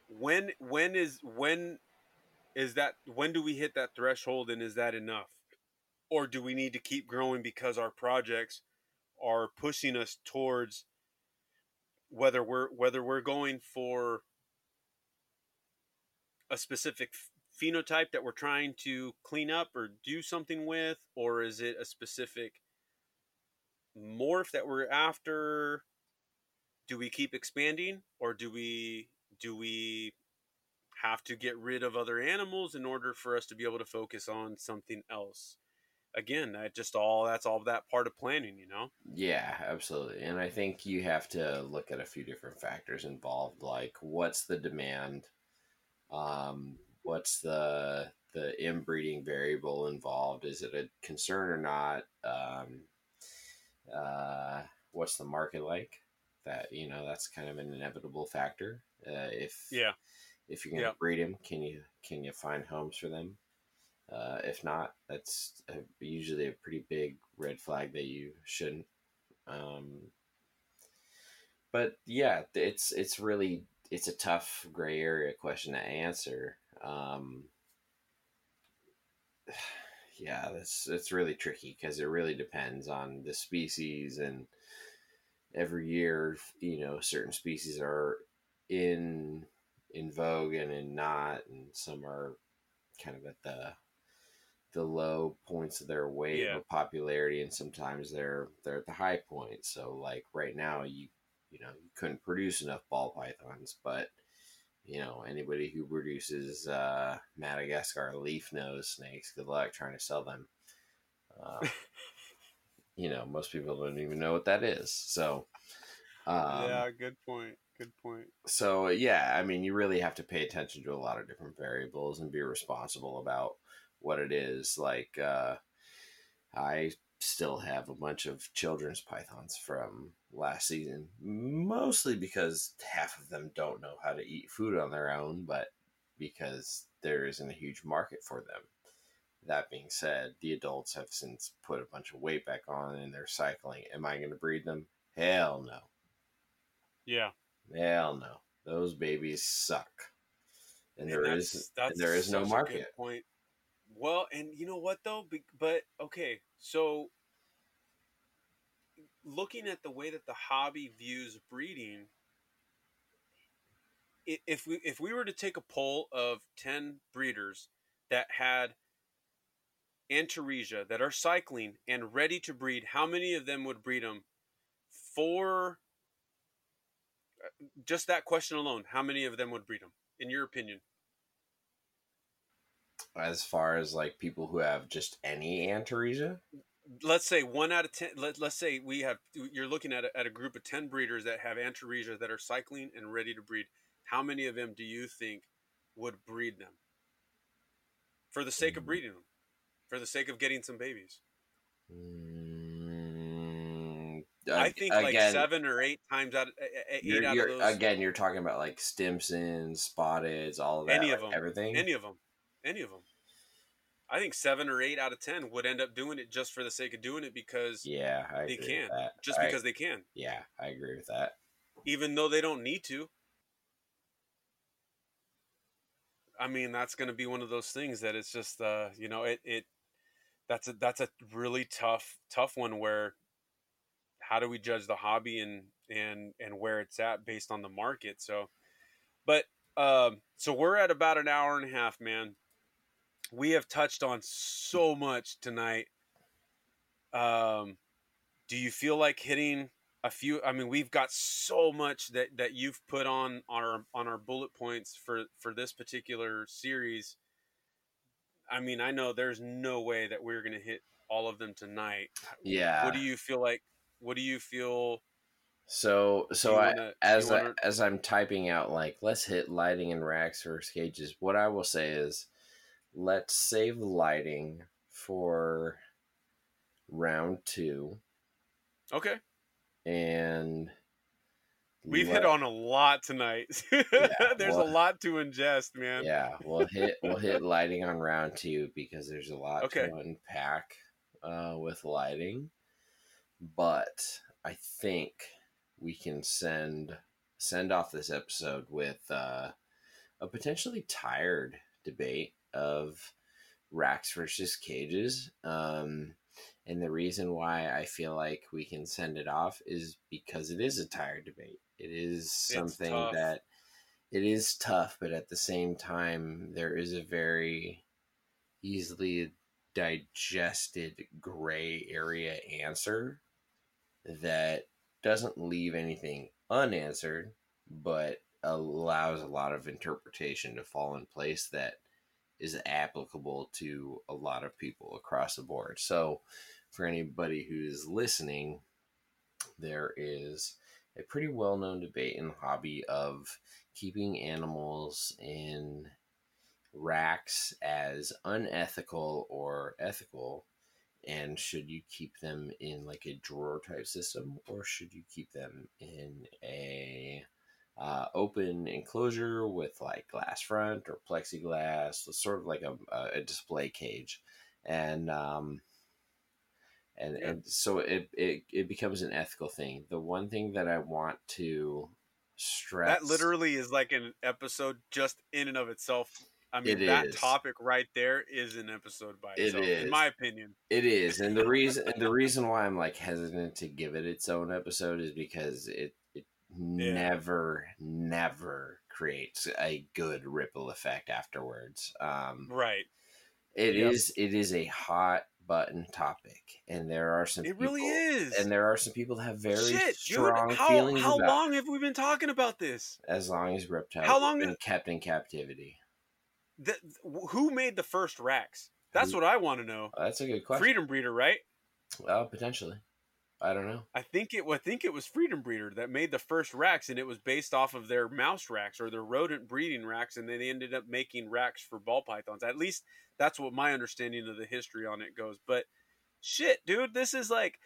when when is when is that when do we hit that threshold and is that enough? Or do we need to keep growing because our projects are pushing us towards whether we're whether we're going for a specific phenotype that we're trying to clean up or do something with, or is it a specific morph that we're after? Do we keep expanding, or do we do we have to get rid of other animals in order for us to be able to focus on something else? Again, that just all that's all that part of planning, you know. Yeah, absolutely. And I think you have to look at a few different factors involved, like what's the demand, um, what's the the inbreeding variable involved? Is it a concern or not? Um, uh, what's the market like? That you know, that's kind of an inevitable factor. Uh, if Yeah. If you're going to Yeah. breed them, can you can you find homes for them? Uh, if not, that's a, usually a pretty big red flag that you shouldn't. Um, but yeah, it's it's really it's a tough gray area question to answer. Um, (sighs) yeah, that's it's really tricky because it really depends on the species and every year, you know, certain species are in in vogue and in not, and some are kind of at the the low points of their wave Yeah. of popularity, and sometimes they're they're at the high point. So, like right now, you you know you couldn't produce enough ball pythons, but you know anybody who produces uh, Madagascar leaf nose snakes, good luck trying to sell them. Uh, (laughs) you know, most people don't even know what that is. So, um, yeah, good point. Good point. so yeah, I mean, you really have to pay attention to a lot of different variables and be responsible about what it is. Like, uh, I still have a bunch of children's pythons from last season, mostly because half of them don't know how to eat food on their own, but because there isn't a huge market for them. That being said, the adults have since put a bunch of weight back on and they're cycling. Am I going to breed them? Hell no. Yeah. Hell no. Those babies suck. And Man, there that's- is that's and there is no such a good market. Point. Well, and you know what though? But okay, so looking at the way that the hobby views breeding, if we if we were to take a poll of ten breeders that had Antaresia that are cycling and ready to breed, how many of them would breed them? For uh, just that question alone, how many of them would breed them, in your opinion? As far as like people who have just any antaresia, let's say one out of ten let, let's say we have you're looking at a, at a group of 10 breeders that have antaresia that are cycling and ready to breed. How many of them do you think would breed them? For the sake of Mm. breeding them for the sake of getting some babies. Mm, i think like seven or eight times out of eh, eh, 8 you're, out you're- of those again, you're talking about like Stimsons, Spotteds, all of that, Any of like, them. everything. any of them any of them i think seven or eight out of ten would end up doing it just for the sake of doing it because yeah, I they can. just I- because they can yeah, I agree with that. even though they don't need to. I mean, that's going to be one of those things that it's just, uh, you know, it, it, that's a, that's a really tough, tough one where how do we judge the hobby and, and, and where it's at based on the market. So, but, um, so we're at about an hour and a half, man. We have touched on so much tonight. Um, do you feel like hitting a few i mean we've got so much that that you've put on on our on our bullet points for for this particular series i mean i know there's no way that we're going to hit all of them tonight Yeah. what do you feel like what do you feel So so I wanna- as I, wanna- as I'm typing out like let's hit lighting and racks versus cages. What I will say is let's save lighting for round two okay and we've let- hit on a lot tonight (laughs) there's well- a lot to ingest man Yeah, we'll hit we'll hit lighting on round two because there's a lot Okay. to unpack uh, with lighting. But I think we can send send off this episode with uh, a potentially tired debate of racks versus cages. Um, and the reason why I feel like we can send it off is because it is a tired debate. It is something that it is tough, but at the same time, there is a very easily digested gray area answer that doesn't leave anything unanswered, but allows a lot of interpretation to fall in place that is applicable to a lot of people across the board. So, for anybody who's listening, there is a pretty well known debate in the hobby of keeping animals in racks as unethical or ethical and should you keep them in like a drawer type system or should you keep them in a uh, open enclosure with like glass front or plexiglass sort of like a, a display cage. And um, and yeah. and so it, it it becomes an ethical thing. The one thing that i want to stress that literally is like an episode just in and of itself I mean, it that is. topic right there is an episode by itself, in my opinion. It is, and the reason and the (laughs) reason why I'm like hesitant to give it its own episode is because it it yeah. never never creates a good ripple effect afterwards. Um, right. It yep. is it is a hot button topic, and there are some. It people, really is, and there are some people that have very Shit, strong dude, how, feelings. How long have we been talking about this? As long as reptiles how long been kept in captivity the, who made the first racks? That's what I want to know. that's a good question. Freedom Breeder, right? Well, potentially. I don't know. I think it. I think it was Freedom Breeder that made the first racks, and it was based off of their mouse racks or their rodent breeding racks, and then they ended up making racks for ball pythons. At least that's what my understanding of the history on it goes. But shit, dude, this is like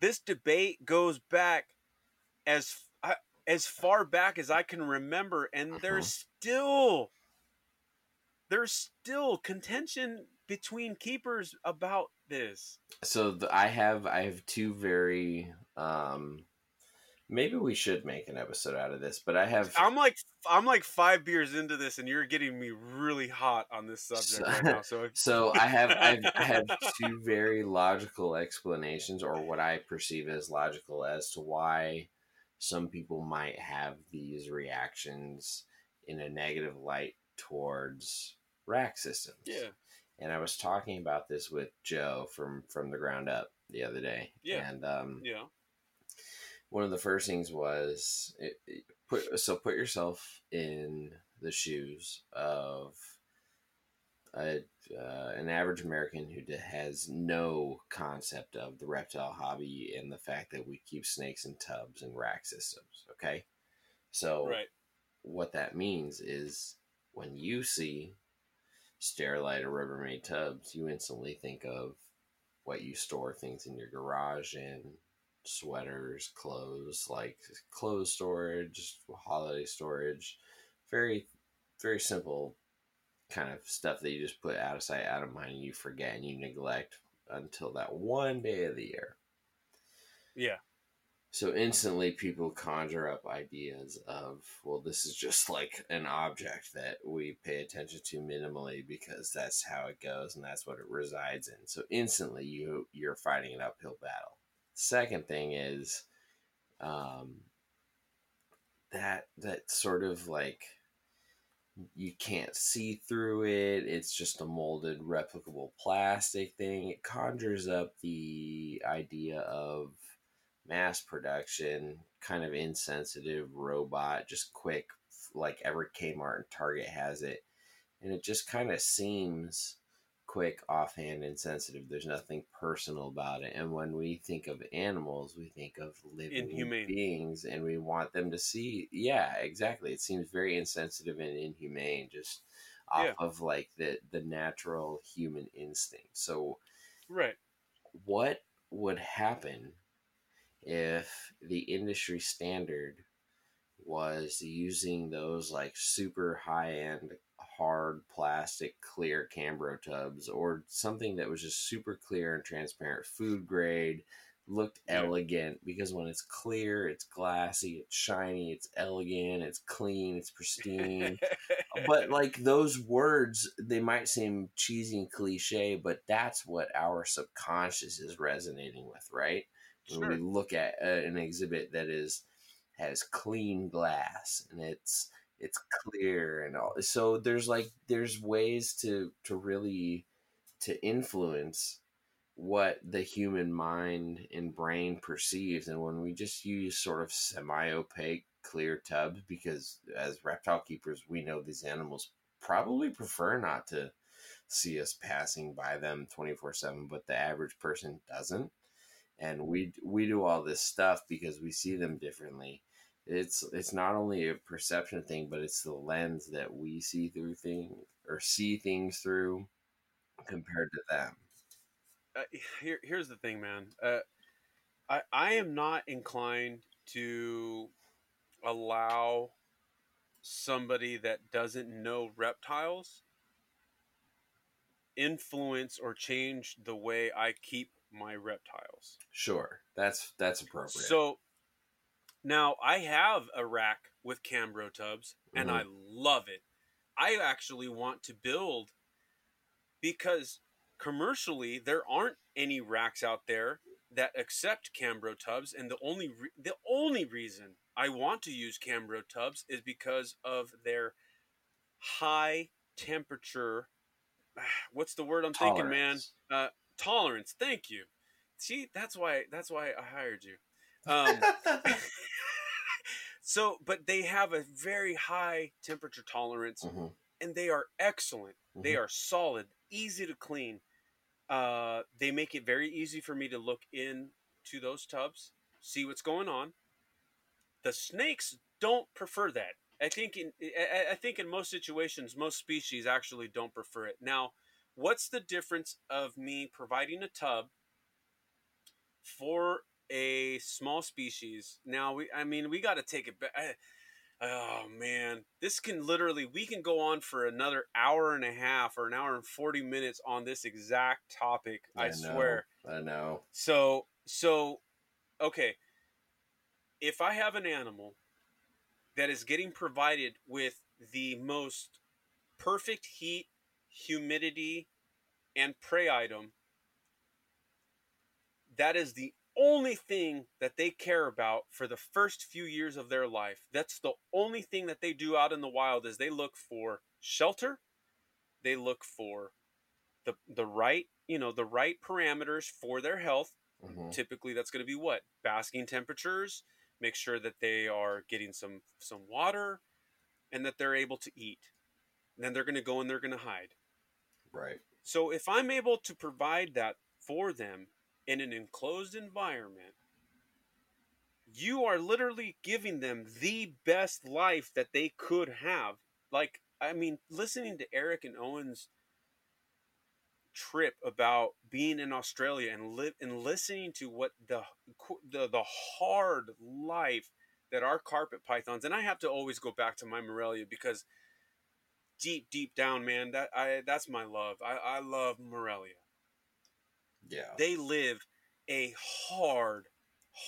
this debate goes back as as far back as I can remember, and uh-huh. there's still there's still contention between keepers about this. So the, I have I have two very um maybe we should make an episode out of this, but I have I'm like I'm like 5 beers into this and you're getting me really hot on this subject so, right now. So So I have (laughs) I've, I have two very logical explanations or what I perceive as logical as to why some people might have these reactions in a negative light towards rack systems. Yeah. And I was talking about this with Joe from from the ground up the other day. Yeah. And um, yeah. One of the first things was it, it put so put yourself in the shoes of a, uh, an average American who has no concept of the reptile hobby and the fact that we keep snakes in tubs and rack systems. Okay, so right. what that means is when you see Sterilite or Rubbermaid tubs, you instantly think of what you store things in your garage in sweaters, clothes, like clothes storage, holiday storage. Very, very simple kind of stuff that you just put out of sight, out of mind, and you forget and you neglect until that one day of the year. Yeah. So instantly people conjure up ideas of, well, this is just like an object that we pay attention to minimally because that's how it goes and that's what it resides in. So instantly you you're fighting an uphill battle. Second thing is um that that sort of like you can't see through it. It's just a molded replicable plastic thing. It conjures up the idea of mass production, kind of insensitive robot, just quick, like every Kmart and Target has it. And it just kind of seems quick, offhand, insensitive. There's nothing personal about it. And when we think of animals, we think of living inhumane. beings and we want them to see. Yeah, exactly. It seems very insensitive and inhumane, just off yeah. of like the, the natural human instinct. So, right. What would happen if the industry standard was using those like super high end hard plastic clear Cambro tubs or something that was just super clear and transparent food grade looked elegant because when it's clear it's glassy it's shiny it's elegant it's clean it's pristine. But (laughs) like those words they might seem cheesy and cliche but that's what our subconscious is resonating with right Sure. When we look at uh, an exhibit that is has clean glass and it's it's clear and all. So there's like there's ways to to really to influence what the human mind and brain perceives and when we just use sort of semi-opaque clear tubs because as reptile keepers we know these animals probably prefer not to see us passing by them 24/7 but the average person doesn't and we we do all this stuff because we see them differently it's it's not only a perception thing but it's the lens that we see through things or see things through compared to them uh, here, here's the thing, man. Uh, I I am not inclined to allow somebody that doesn't know reptiles influence or change the way I keep my reptiles. Sure, that's that's appropriate. So now I have a rack with Cambro tubs, and Mhm. I love it. I actually want to build because commercially there aren't any racks out there that accept Cambro tubs, and the only re- the only reason I want to use Cambro tubs is because of their high temperature. (sighs) What's the word I'm thinking, man? Uh, tolerance. Thank you. See, that's why that's why I hired you. Um, (laughs) so, but they have a very high temperature tolerance, Mhm. and they are excellent. They Mhm. are solid, easy to clean. Uh, they make it very easy for me to look in to those tubs, see what's going on. The snakes don't prefer that. I think in I I think in most situations, most species actually don't prefer it. Now, what's the difference of me providing a tub for a small species? Now, we I mean we got to take it back. Oh man, this can literally we can go on for another hour and a half or an hour and 40 minutes on this exact topic, I, know, swear. I know. So, so okay, if I have an animal that is getting provided with the most perfect heat, humidity, and prey item, that is the only thing that they care about for the first few years of their life. That's the only thing that they do out in the wild is they look for shelter, they look for the the right, you know, the right parameters for their health. Mhm. Typically that's going to be what? Basking temperatures, make sure that they are getting some some water and that they're able to eat. And then they're going to go and they're going to hide. Right. So if I'm able to provide that for them in an enclosed environment, you are literally giving them the best life that they could have. Like, I mean, listening to Eric and Owen's trip about being in Australia and live and listening to what the the the hard life that our carpet pythons and I have to always go back to my Morelia because deep deep down man that I that's my love I, I love Morelia Yeah. they live a hard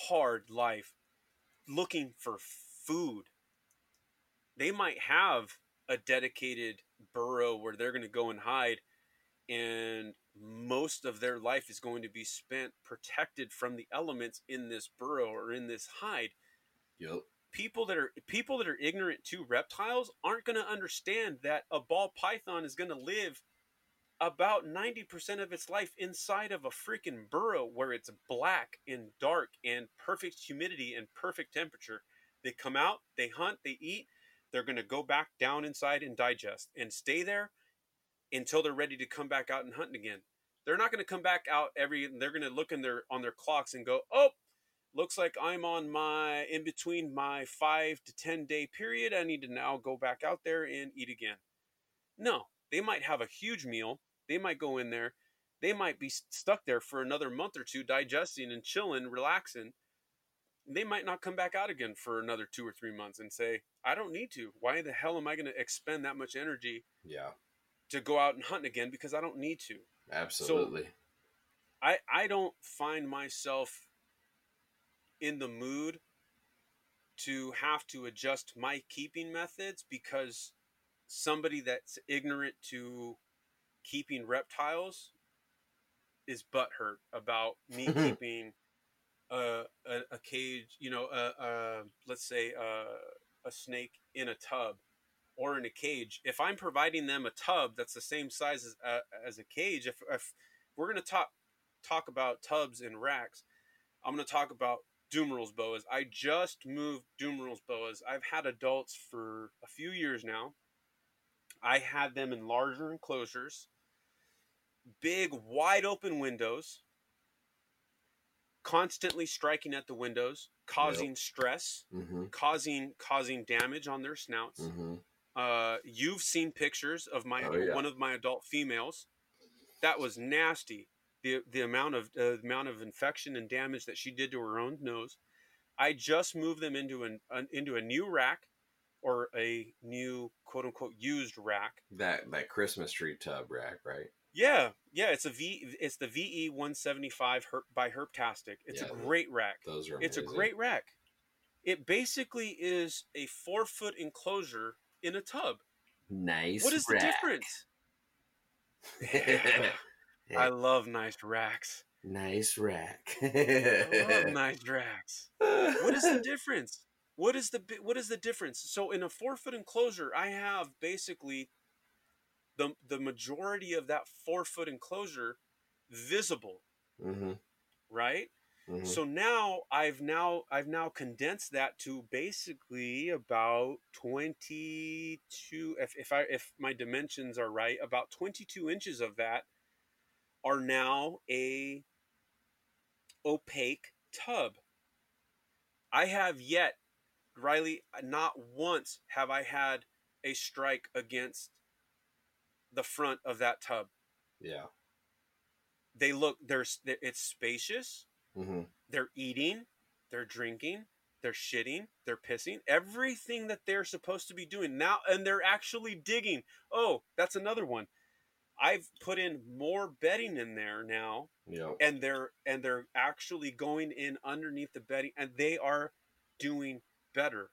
hard life looking for food they might have a dedicated burrow where they're going to go and hide and most of their life is going to be spent protected from the elements in this burrow or in this hide Yep. People that are people that are ignorant to reptiles aren't going to understand that a ball python is going to live about 90% of its life inside of a freaking burrow where it's black and dark and perfect humidity and perfect temperature. They come out they hunt they eat they're going to go back down inside and digest and stay there until they're ready to come back out and hunt again. They're not going to come back out every they're going to look in their on their clocks and go oh looks like I'm on my in between my five to ten day period. I need to now go back out there and eat again. No, they might have a huge meal. They might go in there. They might be stuck there for another month or two, digesting and chilling, relaxing. They might not come back out again for another two or three months and say, I don't need to. Why the hell am I going to expend that much energy Yeah. to go out and hunt again? Because I don't need to. Absolutely. I, I don't find myself in the mood to have to adjust my keeping methods because somebody that's ignorant to keeping reptiles is butthurt about me (laughs) keeping a, a, a cage, you know, a, a, let's say a, a snake in a tub or in a cage, if I'm providing them a tub that's the same size as, uh, as a cage, if, if we're going to talk talk about tubs and racks, I'm going to talk about Dumeril's boas. I just moved Dumeril's boas. I've had adults for a few years now. I had them in larger enclosures, big, wide open windows, constantly striking at the windows, causing Yep. stress, Mm-hmm. causing causing damage on their snouts. Mm-hmm. Uh, you've seen pictures of my Oh, yeah. one of my adult females. That was nasty. The the amount of uh, amount of infection and damage that she did to her own nose. I just moved them into an, an into a new rack, or a new quote unquote used rack. That that Christmas tree tub rack, right? Yeah, yeah. It's a V. It's the VE one seventy five by Herptastic. It's Yeah, a great rack. Those are. It's a great rack. It basically is a four foot enclosure in a tub. nice. What is the rack. (laughs) I love nice racks. nice rack. I love (laughs) nice racks. What is the (laughs) difference? What is the what is the difference? So in a four foot enclosure, I have basically the the majority of that four foot enclosure visible, hmm right? hmm So now I've now I've now condensed that to basically about 22 if, if I if my dimensions are right, about 22 inches of that are now a opaque tub. I have yet Riley not once have I had a strike against the front of that tub. Yeah. They look there's it's spacious hmm they're eating, they're drinking, they're shitting, they're pissing, everything that they're supposed to be doing now, and they're actually digging. Oh, that's another one. I've put in more bedding in there now, Yep. and they're and they're actually going in underneath the bedding, and they are doing better.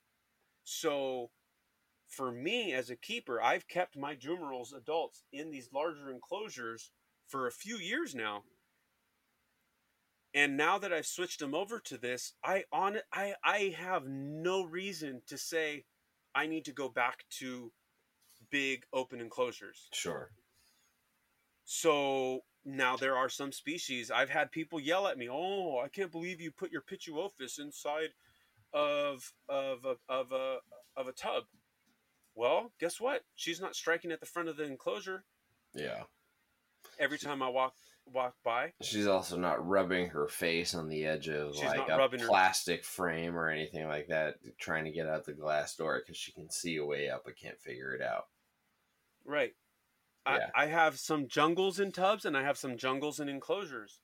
So, for me as a keeper, I've kept my Dumeril's adults in these larger enclosures for a few years now and now that I've switched them over to this, I on I I have no reason to say I need to go back to big open enclosures. Sure. So now there are some species I've had people yell at me, "Oh, I can't believe you put your Pituophis inside of of a, of a of a tub." Well, guess what? She's not striking at the front of the enclosure Yeah. every time I walk walk by. She's also not rubbing her face on the edge of She's like a rubbing her- plastic frame or anything like that, trying to get out the glass door because she can see a way up but can't figure it out. Right. Yeah. I, I have some jungles in tubs and I have some jungles in enclosures.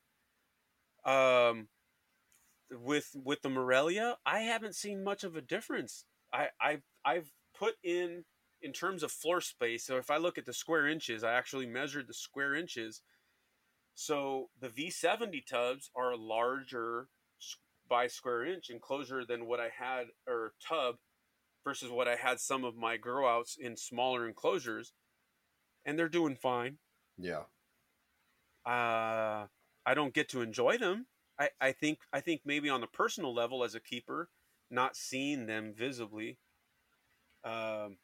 Um, with with the Morelia, I haven't seen much of a difference. I I I've put in in terms of floor space. So if I look at the square inches, I actually measured the square inches. So the V70 tubs are larger by square inch enclosure than what I had or tub versus what I had some of my grow outs in smaller enclosures and they're doing fine. Yeah. Uh, I don't get to enjoy them. I, I think I think maybe on the personal level as a keeper, not seeing them visibly, um,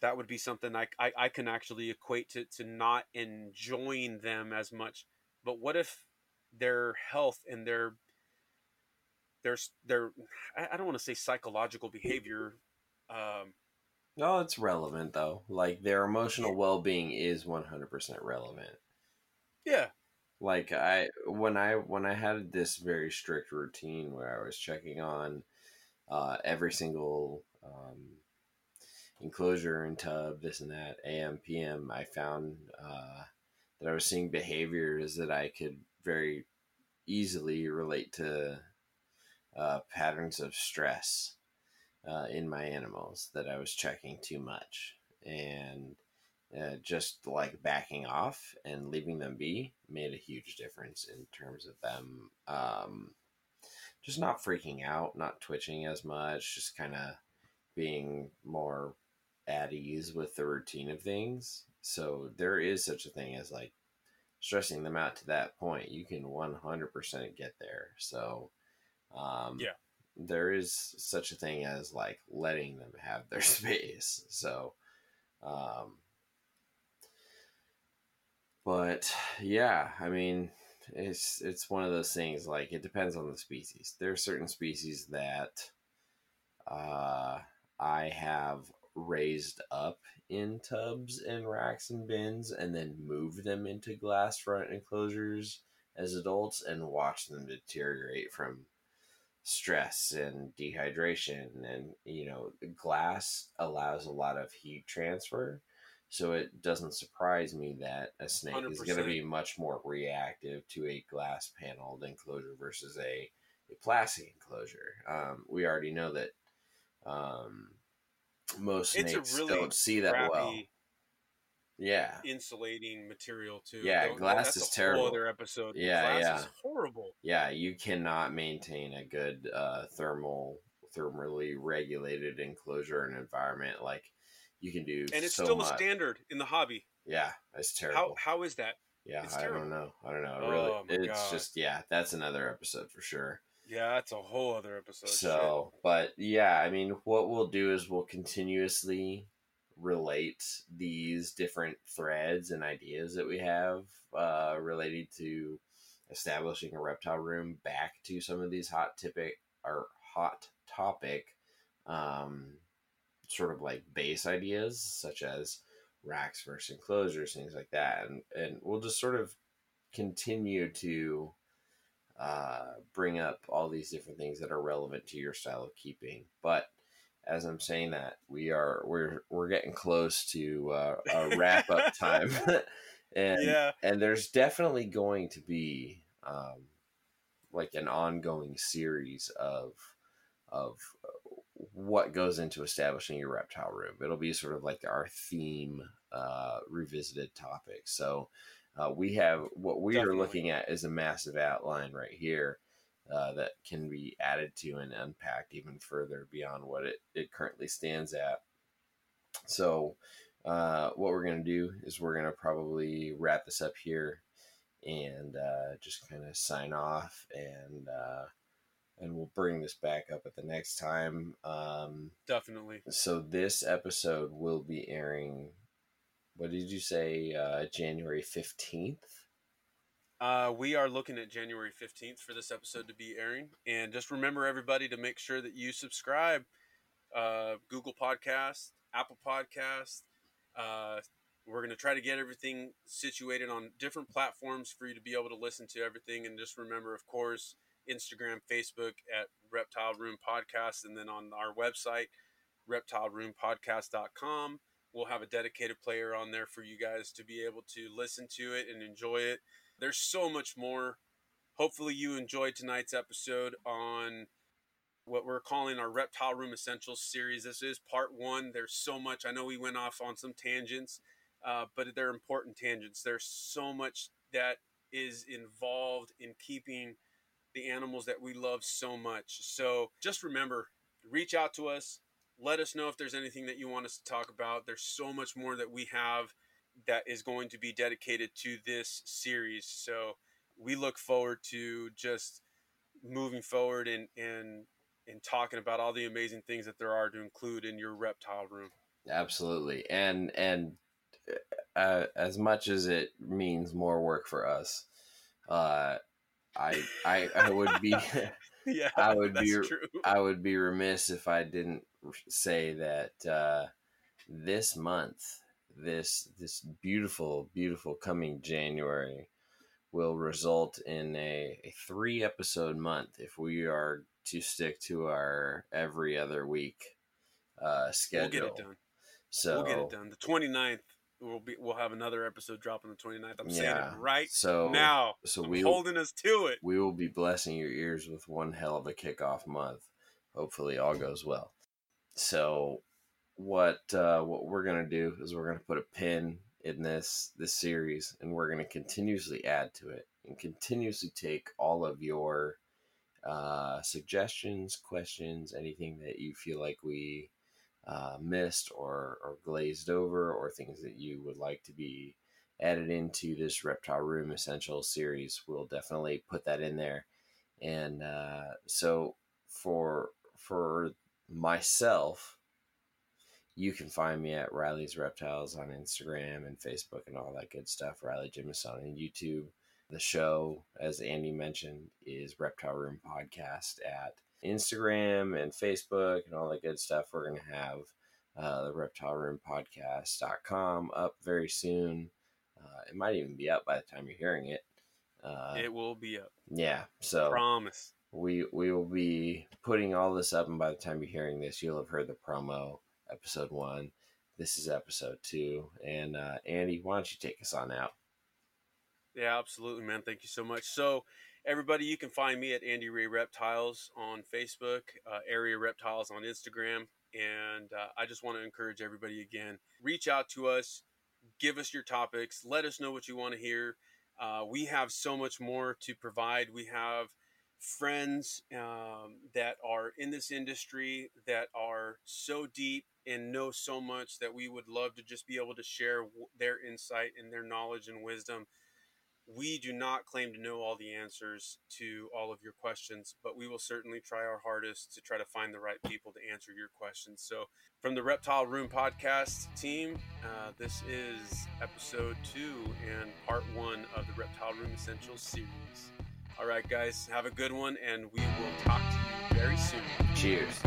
that would be something I, I, I can actually equate to, to not enjoying them as much. But what if their health and their their their I I don't want to say psychological behavior um, No, it's relevant though. Like their emotional well being is one hundred percent relevant. yeah Like I when I when I had this very strict routine where I was checking on uh, every single um, enclosure and tub, this and that, AM, PM, I found uh, that I was seeing behaviors that I could very easily relate to uh, patterns of stress uh, in my animals that I was checking too much. And uh, just like backing off and leaving them be made a huge difference in terms of them um, just not freaking out, not twitching as much, just kind of being more at ease with the routine of things. So there is such a thing as like stressing them out to that point. You can 100% get there. So, um, Yeah. There is such a thing as like letting them have their (laughs) space. So, um, but yeah, I mean, it's it's one of those things. Like it depends on the species. There are certain species that uh, I have raised up in tubs and racks and bins, and then moved them into glass front enclosures as adults, and watched them deteriorate from stress and dehydration and you know glass allows a lot of heat transfer so it doesn't surprise me that a snake 100%. is going to be much more reactive to a glass paneled enclosure versus a, a plastic enclosure um, we already know that um, most snakes really don't see that well yeah. insulating material too yeah glass is terrible. other episode yeah glass yeah. horrible. Yeah you cannot maintain a good uh, thermal thermally regulated enclosure and environment like you can do and it's so still much. a standard in the hobby. Yeah it's terrible. how, how is that? Yeah i don't know. I don't know. Oh, really it's God. just yeah that's another episode for sure. Yeah, that's a whole other episode. So, shit. but yeah, I mean, what we'll do is we'll continuously relate these different threads and ideas that we have uh, related to establishing a reptile room back to some of these hot topic or hot topic um, sort of like base ideas such as racks versus enclosures things like that. And and we'll just sort of continue to uh, bring up all these different things that are relevant to your style of keeping. But as I'm saying that, we are we're we're getting close to uh, a wrap up (laughs) time, (laughs) and yeah. and there's definitely going to be um, like an ongoing series of of what goes into establishing your reptile room. It'll be sort of like our theme uh, revisited topic. So uh, we have what we definitely. are looking at is a massive outline right here uh, that can be added to and unpacked even further beyond what it, it currently stands at. So, uh, what we're going to do is we're going to probably wrap this up here and uh, just kind of sign off and uh, and we'll bring this back up at the next time. Um, Definitely. So this episode will be airing. What did you say? Uh, January fifteenth. Uh, we are looking at January 15th for this episode to be airing. And just remember, everybody, to make sure that you subscribe. Uh, Google Podcast, Apple Podcast. Uh, we're going to try to get everything situated on different platforms for you to be able to listen to everything. And just remember, of course, Instagram, Facebook at Reptile Room Podcast, and then on our website, reptileroompodcast.com. We'll have a dedicated player on there for you guys to be able to listen to it and enjoy it. There's so much more. Hopefully, you enjoyed tonight's episode on what we're calling our Reptile Room Essentials series. This is part one. There's so much. I know we went off on some tangents, uh, but they're important tangents. There's so much that is involved in keeping the animals that we love so much. So just remember, reach out to us. Let us know if there's anything that you want us to talk about. There's so much more that we have that is going to be dedicated to this series. So we look forward to just moving forward and and and talking about all the amazing things that there are to include in your reptile room. Absolutely, and and uh, as much as it means more work for us, uh, I I I would be. (laughs) yeah, I would be true. I would be remiss if I didn't say that uh, this month this this beautiful, beautiful coming January will result in a, a three episode month if we are to stick to our every other week uh, schedule. We'll get it done. So we'll get it done. The 29th we'll be we'll have another episode drop on the 29th. I'm yeah, saying it right so now. So we holding us to it. We will be blessing your ears with one hell of a kickoff month. Hopefully all goes well. So what uh, what we're gonna do is we're gonna put a pin in this this series, and we're gonna continuously add to it and continuously take all of your uh, suggestions, questions, anything that you feel like we uh, missed or or glazed over, or things that you would like to be added into this reptile room essential series. We'll definitely put that in there, and uh, so for for myself, you can find me at Riley's Reptiles on Instagram and Facebook and all that good stuff. Riley Jimison on YouTube. The show, as Andy mentioned, is Reptile Room Podcast at Instagram and Facebook and all that good stuff. We're going to have uh, the Reptile Room Podcast.com up very soon. Uh, it might even be up by the time you're hearing it. Uh, it will be up. Yeah. So promise. We we will be putting all this up, and by the time you're hearing this, you'll have heard the promo episode one. This is episode two, and uh, Andy, why don't you take us on out? Yeah, absolutely, man. Thank you so much. So, everybody, you can find me at Andy Ray Reptiles on Facebook, uh, Area Reptiles on Instagram, and uh, I just want to encourage everybody again: reach out to us, give us your topics, let us know what you want to hear. Uh, we have so much more to provide. We have friends um, that are in this industry that are so deep and know so much that we would love to just be able to share their insight and their knowledge and wisdom we do not claim to know all the answers to all of your questions, but we will certainly try our hardest to try to find the right people to answer your questions. So, from the Reptile Room podcast team, uh, this is episode two and part one of the Reptile Room Essentials series. All right, guys, have a good one, and we will talk to you very soon. Cheers.